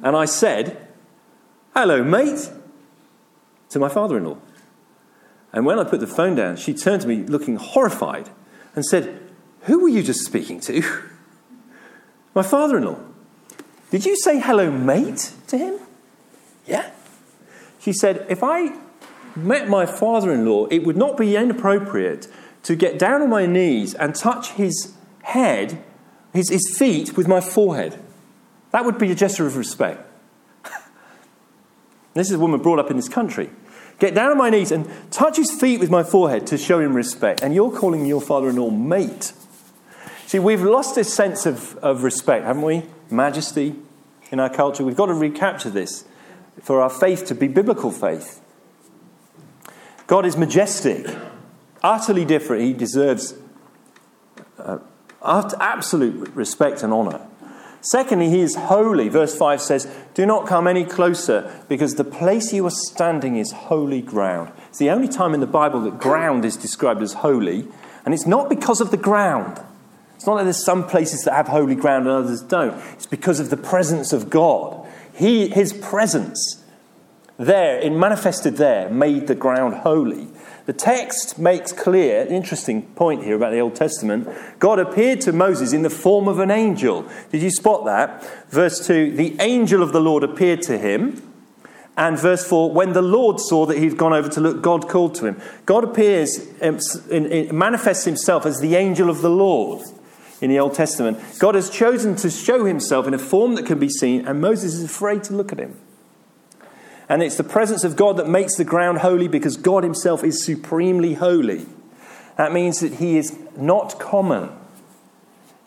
And I said, Hello, mate, to my father in law. And when I put the phone down, she turned to me looking horrified and said, Who were you just speaking to? My father in law. Did you say hello, mate, to him? Yeah. She said, If I met my father in law, it would not be inappropriate to get down on my knees and touch his head, his, his feet, with my forehead. That would be a gesture of respect. this is a woman brought up in this country. Get down on my knees and touch his feet with my forehead to show him respect. And you're calling your father in law mate. See, we've lost this sense of, of respect, haven't we? Majesty in our culture. We've got to recapture this for our faith to be biblical faith. God is majestic, utterly different. He deserves uh, absolute respect and honor. Secondly, he is holy. Verse 5 says, Do not come any closer, because the place you are standing is holy ground. It's the only time in the Bible that ground is described as holy, and it's not because of the ground. It's not that there's some places that have holy ground and others don't. It's because of the presence of God. He, his presence there, in manifested there, made the ground holy. The text makes clear, an interesting point here about the Old Testament. God appeared to Moses in the form of an angel. Did you spot that? Verse 2 The angel of the Lord appeared to him. And verse 4 When the Lord saw that he'd gone over to look, God called to him. God appears, um, manifests himself as the angel of the Lord in the Old Testament. God has chosen to show himself in a form that can be seen, and Moses is afraid to look at him. And it's the presence of God that makes the ground holy because God Himself is supremely holy. That means that He is not common.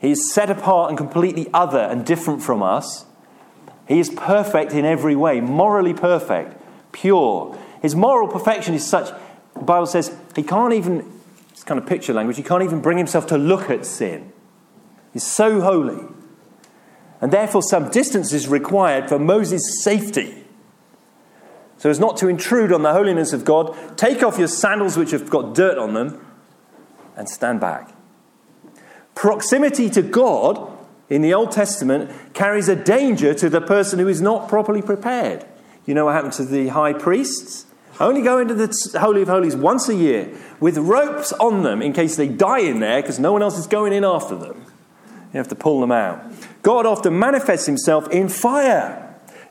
He is set apart and completely other and different from us. He is perfect in every way, morally perfect, pure. His moral perfection is such, the Bible says, he can't even, it's kind of picture language, he can't even bring himself to look at sin. He's so holy. And therefore, some distance is required for Moses' safety so as not to intrude on the holiness of God, take off your sandals which have got dirt on them and stand back. Proximity to God in the Old Testament carries a danger to the person who is not properly prepared. You know what happened to the high priests? Only go into the Holy of Holies once a year with ropes on them in case they die in there because no one else is going in after them. You have to pull them out. God often manifests himself in fire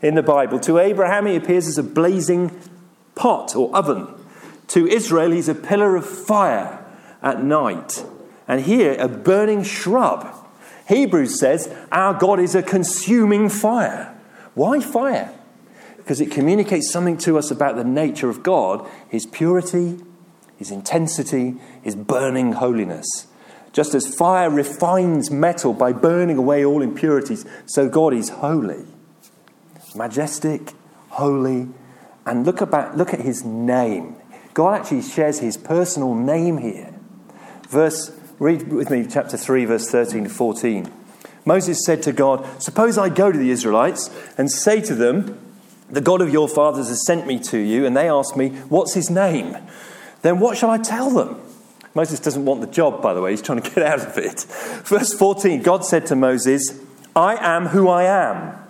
in the Bible. To Abraham, he appears as a blazing pot or oven. To Israel, he's a pillar of fire at night. And here, a burning shrub. Hebrews says, Our God is a consuming fire. Why fire? Because it communicates something to us about the nature of God, his purity, his intensity, his burning holiness. Just as fire refines metal by burning away all impurities, so God is holy majestic, holy, and look, about, look at his name. God actually shares his personal name here. Verse, read with me chapter 3, verse 13 to 14. Moses said to God, Suppose I go to the Israelites and say to them, The God of your fathers has sent me to you, and they ask me, What's his name? Then what shall I tell them? Moses doesn't want the job, by the way, he's trying to get out of it. Verse 14 God said to Moses, I am who I am.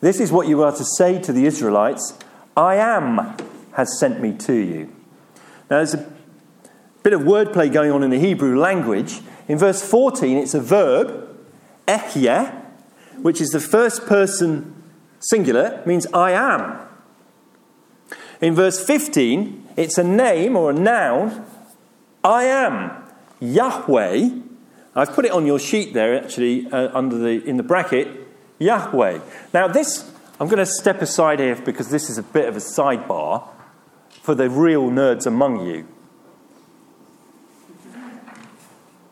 This is what you are to say to the Israelites I am has sent me to you. Now, there's a bit of wordplay going on in the Hebrew language. In verse 14, it's a verb, ehyeh, which is the first person singular, means I am. In verse 15, it's a name or a noun, I am Yahweh. I've put it on your sheet there, actually, uh, under the in the bracket. Yahweh. Now, this, I'm going to step aside here because this is a bit of a sidebar for the real nerds among you.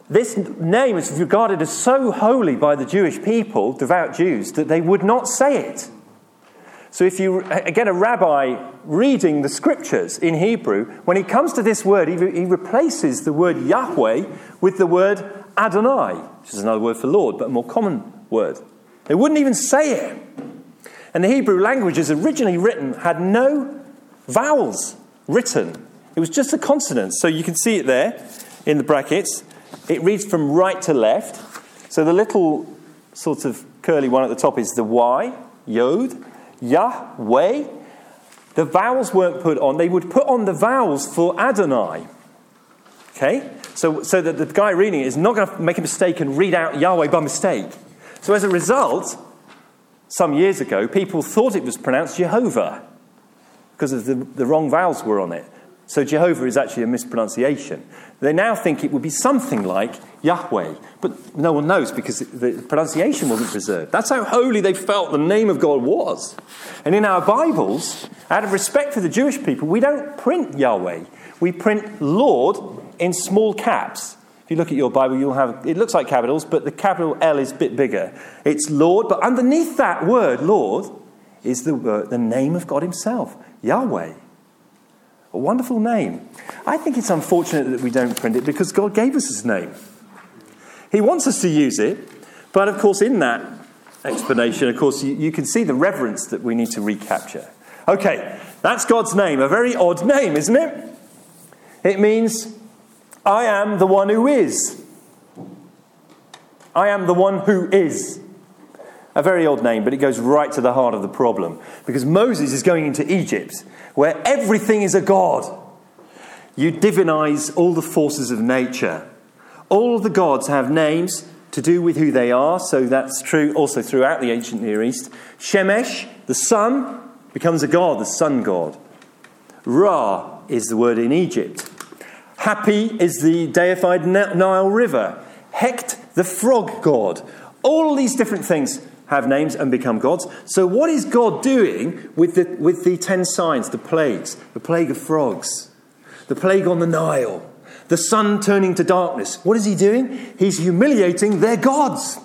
This name is regarded as so holy by the Jewish people, devout Jews, that they would not say it. So, if you get a rabbi reading the scriptures in Hebrew, when he comes to this word, he, he replaces the word Yahweh with the word Adonai, which is another word for Lord, but a more common word. They wouldn't even say it. And the Hebrew language, as originally written, had no vowels written. It was just the consonants. So you can see it there in the brackets. It reads from right to left. So the little sort of curly one at the top is the Y, Yod, Yahweh. The vowels weren't put on. They would put on the vowels for Adonai. Okay? So, so that the guy reading it is not going to make a mistake and read out Yahweh by mistake. So as a result, some years ago, people thought it was pronounced Jehovah because of the, the wrong vowels were on it. So Jehovah is actually a mispronunciation. They now think it would be something like Yahweh, but no one knows because the pronunciation wasn't preserved. That's how holy they felt the name of God was. And in our Bibles, out of respect for the Jewish people, we don't print Yahweh. We print Lord in small caps. If you look at your Bible, you'll have it looks like capitals, but the capital L is a bit bigger. It's Lord, but underneath that word, Lord, is the, word, the name of God Himself, Yahweh. A wonderful name. I think it's unfortunate that we don't print it because God gave us His name. He wants us to use it, but of course, in that explanation, of course, you, you can see the reverence that we need to recapture. Okay, that's God's name. A very odd name, isn't it? It means, I am the one who is. I am the one who is. A very odd name, but it goes right to the heart of the problem. Because Moses is going into Egypt, where everything is a god. You divinize all the forces of nature. All of the gods have names to do with who they are, so that's true also throughout the ancient Near East. Shemesh, the sun, becomes a god, the sun god. Ra is the word in Egypt. Hapi is the deified Nile River. Heqet, the frog god. All these different things have names and become gods. So, what is God doing with the, with the ten signs, the plagues? The plague of frogs, the plague on the Nile, the sun turning to darkness. What is he doing? He's humiliating their gods.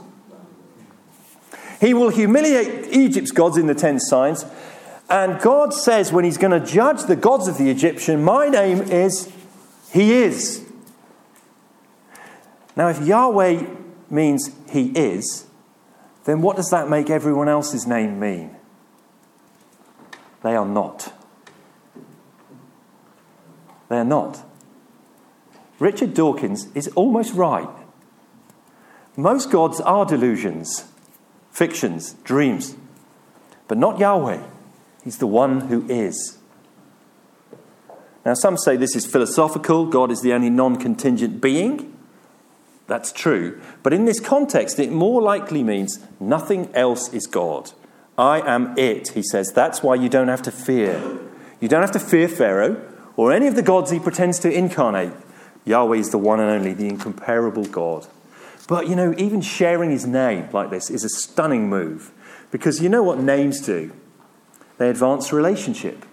He will humiliate Egypt's gods in the ten signs. And God says, when he's going to judge the gods of the Egyptian, my name is He is. Now, if Yahweh means He is, then what does that make everyone else's name mean? They are not. They are not. Richard Dawkins is almost right. Most gods are delusions, fictions, dreams, but not Yahweh. He's the one who is. Now, some say this is philosophical. God is the only non contingent being. That's true. But in this context, it more likely means nothing else is God. I am it, he says. That's why you don't have to fear. You don't have to fear Pharaoh or any of the gods he pretends to incarnate. Yahweh is the one and only, the incomparable God. But you know, even sharing his name like this is a stunning move because you know what names do? They advance relationship.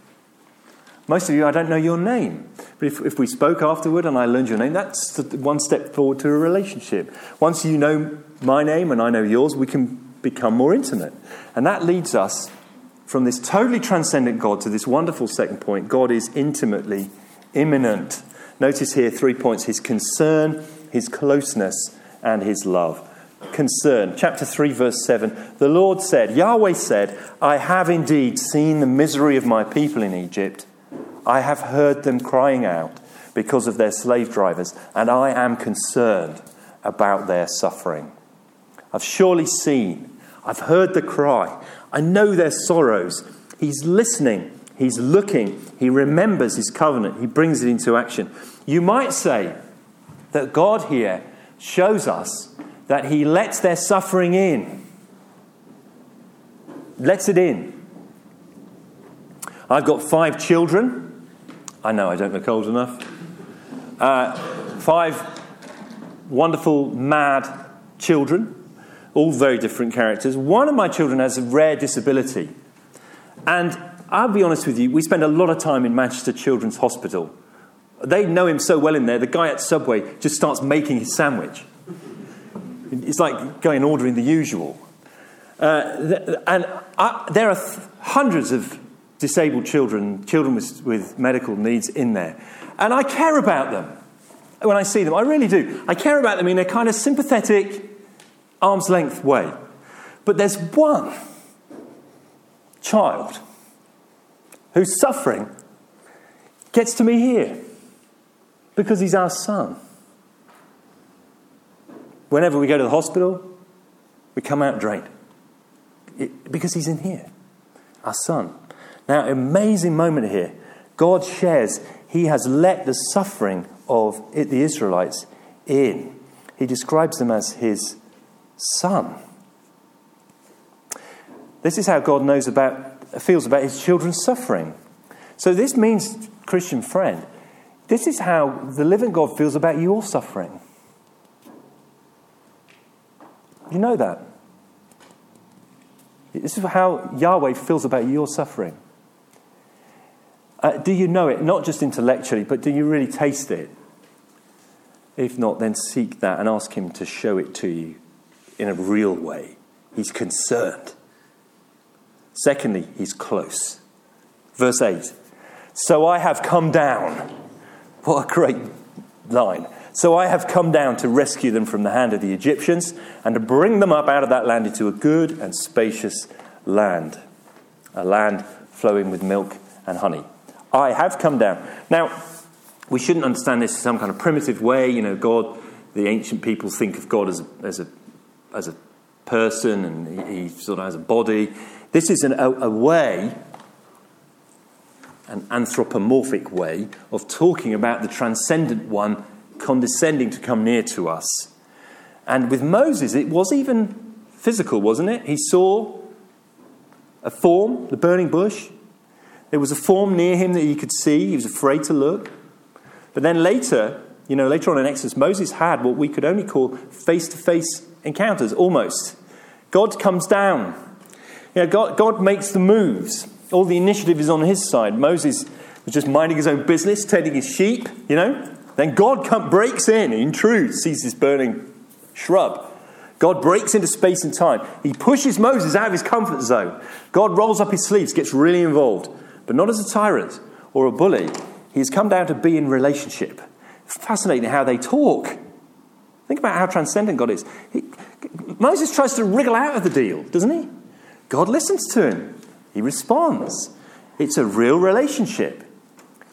Most of you, I don't know your name. But if, if we spoke afterward and I learned your name, that's one step forward to a relationship. Once you know my name and I know yours, we can become more intimate. And that leads us from this totally transcendent God to this wonderful second point God is intimately immanent. Notice here three points his concern, his closeness, and his love. Concern. Chapter 3, verse 7. The Lord said, Yahweh said, I have indeed seen the misery of my people in Egypt I have heard them crying out because of their slave drivers, and I am concerned about their suffering. I've surely seen, I've heard the cry, I know their sorrows. He's listening, he's looking, he remembers his covenant, he brings it into action. You might say that God here shows us that he lets their suffering in, lets it in. I've got five children. I know I don't look old enough. Uh, five wonderful, mad children, all very different characters. One of my children has a rare disability. And I'll be honest with you, we spend a lot of time in Manchester Children's Hospital. They know him so well in there, the guy at Subway just starts making his sandwich. It's like going ordering the usual. Uh, and I, there are th- hundreds of disabled children, children with, with medical needs in there. And I care about them. when I see them. I really do. I care about them in a kind of sympathetic, arm's length way. But there's one child whose suffering gets to me here because he's our son. Whenever we go to the hospital, we come out drained it, because he's in here, our son. Now, amazing moment here. God shares, he has let the suffering of the Israelites in. He describes them as his son. This is how God knows about, feels about his children's suffering. So, this means, Christian friend, this is how the living God feels about your suffering. You know that. This is how Yahweh feels about your suffering. Uh, do you know it, not just intellectually, but do you really taste it? If not, then seek that and ask Him to show it to you in a real way. He's concerned. Secondly, He's close. Verse 8 So I have come down. What a great line. So I have come down to rescue them from the hand of the Egyptians and to bring them up out of that land into a good and spacious land, a land flowing with milk and honey. I have come down. Now, we shouldn't understand this in some kind of primitive way. You know, God, the ancient people think of God as, as, a, as a person and he, he sort of has a body. This is an, a, a way an anthropomorphic way of talking about the transcendent one condescending to come near to us. And with Moses, it was even physical, wasn't it? He saw a form, the burning bush. There was a form near him that he could see. He was afraid to look. But then later, you know, later on in Exodus, Moses had what we could only call face to face encounters, almost. God comes down. You know, God, God makes the moves. All the initiative is on his side. Moses was just minding his own business, tending his sheep, you know. Then God come, breaks in, intrudes, sees this burning shrub. God breaks into space and time. He pushes Moses out of his comfort zone. God rolls up his sleeves, gets really involved, but not as a tyrant or a bully. He's come down to be in relationship. Fascinating how they talk. Think about how transcendent God is. He, Moses tries to wriggle out of the deal, doesn't he? God listens to him, he responds. It's a real relationship.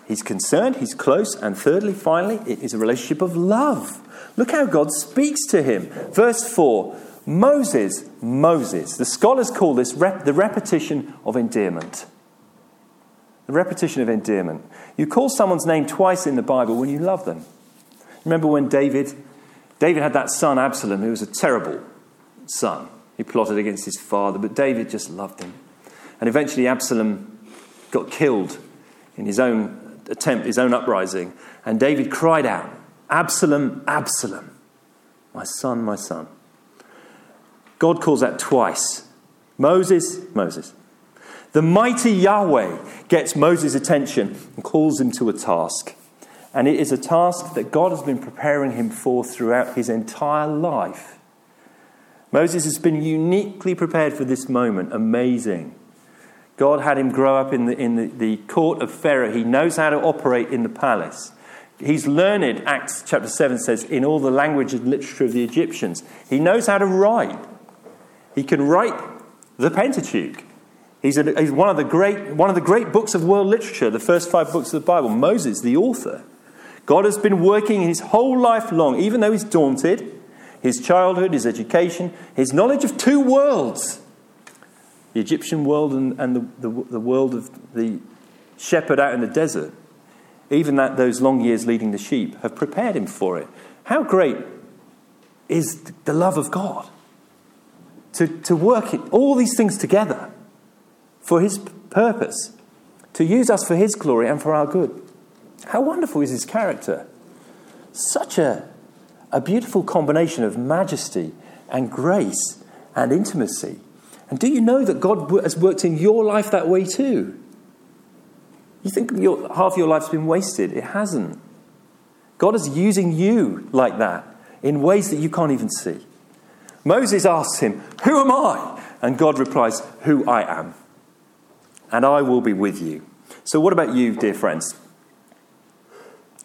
He's concerned, he's close, and thirdly, finally, it is a relationship of love. Look how God speaks to him. Verse 4 Moses, Moses. The scholars call this rep- the repetition of endearment. The repetition of endearment. You call someone's name twice in the Bible when you love them. Remember when David, David had that son Absalom, who was a terrible son. He plotted against his father, but David just loved him. And eventually Absalom got killed in his own attempt, his own uprising. And David cried out, Absalom, Absalom, my son, my son. God calls that twice Moses, Moses. The mighty Yahweh gets Moses' attention and calls him to a task. And it is a task that God has been preparing him for throughout his entire life. Moses has been uniquely prepared for this moment. Amazing. God had him grow up in the, in the, the court of Pharaoh. He knows how to operate in the palace. He's learned, Acts chapter 7 says, in all the language and literature of the Egyptians. He knows how to write. He can write the Pentateuch. He's, a, he's one, of the great, one of the great books of world literature, the first five books of the Bible. Moses, the author. God has been working his whole life long, even though he's daunted, his childhood, his education, his knowledge of two worlds the Egyptian world and, and the, the, the world of the shepherd out in the desert, even that those long years leading the sheep, have prepared him for it. How great is the love of God to, to work it, all these things together for his purpose, to use us for his glory and for our good. How wonderful is his character! Such a, a beautiful combination of majesty and grace and intimacy and do you know that God has worked in your life that way too? You think your, half your life's been wasted. It hasn't. God is using you like that in ways that you can't even see. Moses asks him, Who am I? And God replies, Who I am. And I will be with you. So, what about you, dear friends?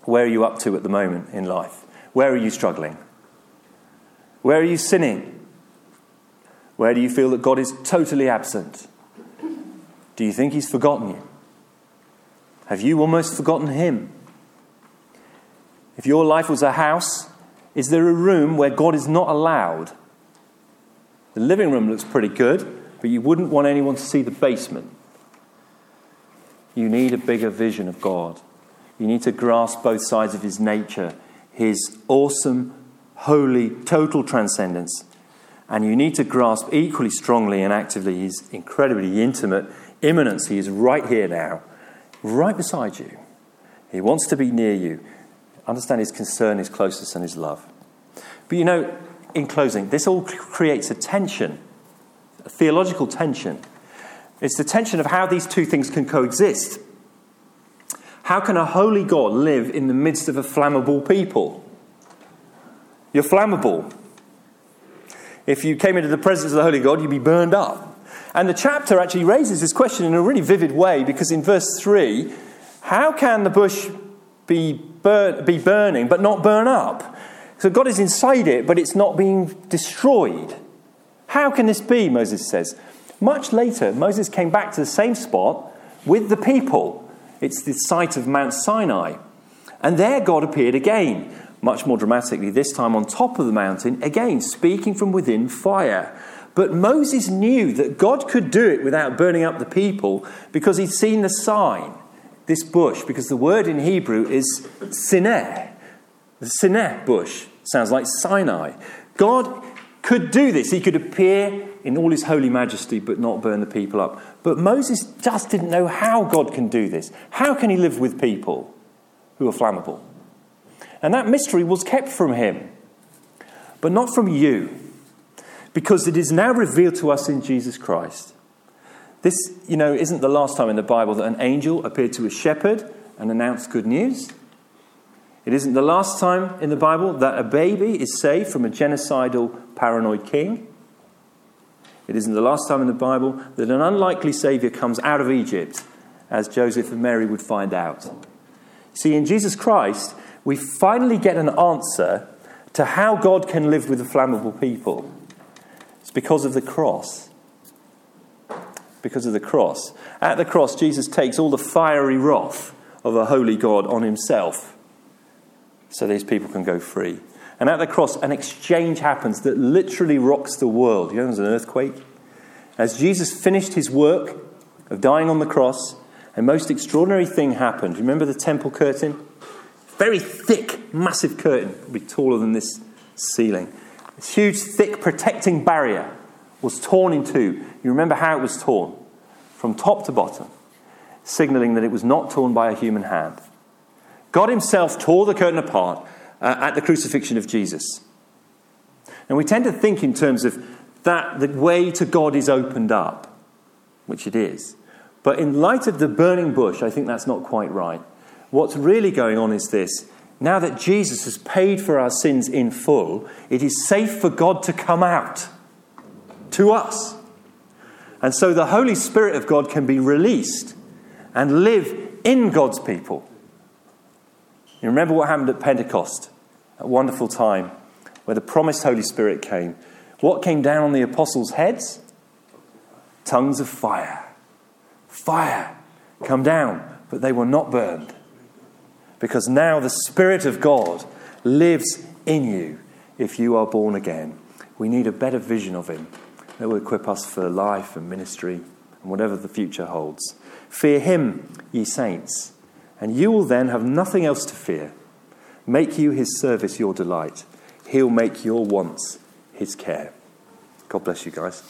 Where are you up to at the moment in life? Where are you struggling? Where are you sinning? Where do you feel that God is totally absent? Do you think He's forgotten you? Have you almost forgotten Him? If your life was a house, is there a room where God is not allowed? The living room looks pretty good, but you wouldn't want anyone to see the basement. You need a bigger vision of God. You need to grasp both sides of His nature, His awesome, holy, total transcendence. And you need to grasp equally strongly and actively His incredibly intimate immanence. He is right here now, right beside you. He wants to be near you. Understand His concern, His closeness, and His love. But you know, in closing, this all creates a tension, a theological tension. It's the tension of how these two things can coexist. How can a holy God live in the midst of a flammable people? You're flammable. If you came into the presence of the holy God, you'd be burned up. And the chapter actually raises this question in a really vivid way because in verse 3, how can the bush be, burn, be burning but not burn up? So God is inside it, but it's not being destroyed. How can this be? Moses says. Much later, Moses came back to the same spot with the people it's the site of Mount Sinai. And there God appeared again, much more dramatically, this time on top of the mountain, again speaking from within fire. But Moses knew that God could do it without burning up the people because he'd seen the sign, this bush, because the word in Hebrew is sineh. The sineh bush sounds like Sinai. God could do this. He could appear in all his holy majesty but not burn the people up. But Moses just didn't know how God can do this. How can he live with people who are flammable? And that mystery was kept from him, but not from you, because it is now revealed to us in Jesus Christ. This, you know, isn't the last time in the Bible that an angel appeared to a shepherd and announced good news. It isn't the last time in the Bible that a baby is saved from a genocidal, paranoid king. It isn't the last time in the Bible that an unlikely Saviour comes out of Egypt, as Joseph and Mary would find out. See, in Jesus Christ, we finally get an answer to how God can live with a flammable people. It's because of the cross. Because of the cross. At the cross, Jesus takes all the fiery wrath of a holy God on himself so these people can go free. And at the cross, an exchange happens that literally rocks the world. You know, there's an earthquake. As Jesus finished his work of dying on the cross, a most extraordinary thing happened. Remember the temple curtain? Very thick, massive curtain, probably taller than this ceiling. This huge, thick, protecting barrier was torn in two. You remember how it was torn? From top to bottom, signaling that it was not torn by a human hand. God Himself tore the curtain apart uh, at the crucifixion of Jesus. And we tend to think in terms of that the way to God is opened up, which it is. But in light of the burning bush, I think that's not quite right. What's really going on is this now that Jesus has paid for our sins in full, it is safe for God to come out to us. And so the Holy Spirit of God can be released and live in God's people. You remember what happened at Pentecost? A wonderful time where the promised Holy Spirit came. What came down on the apostles' heads? Tongues of fire. Fire come down, but they were not burned. Because now the Spirit of God lives in you if you are born again. We need a better vision of Him that will equip us for life and ministry and whatever the future holds. Fear Him, ye saints and you will then have nothing else to fear. Make you his service your delight. He'll make your wants his care. God bless you guys.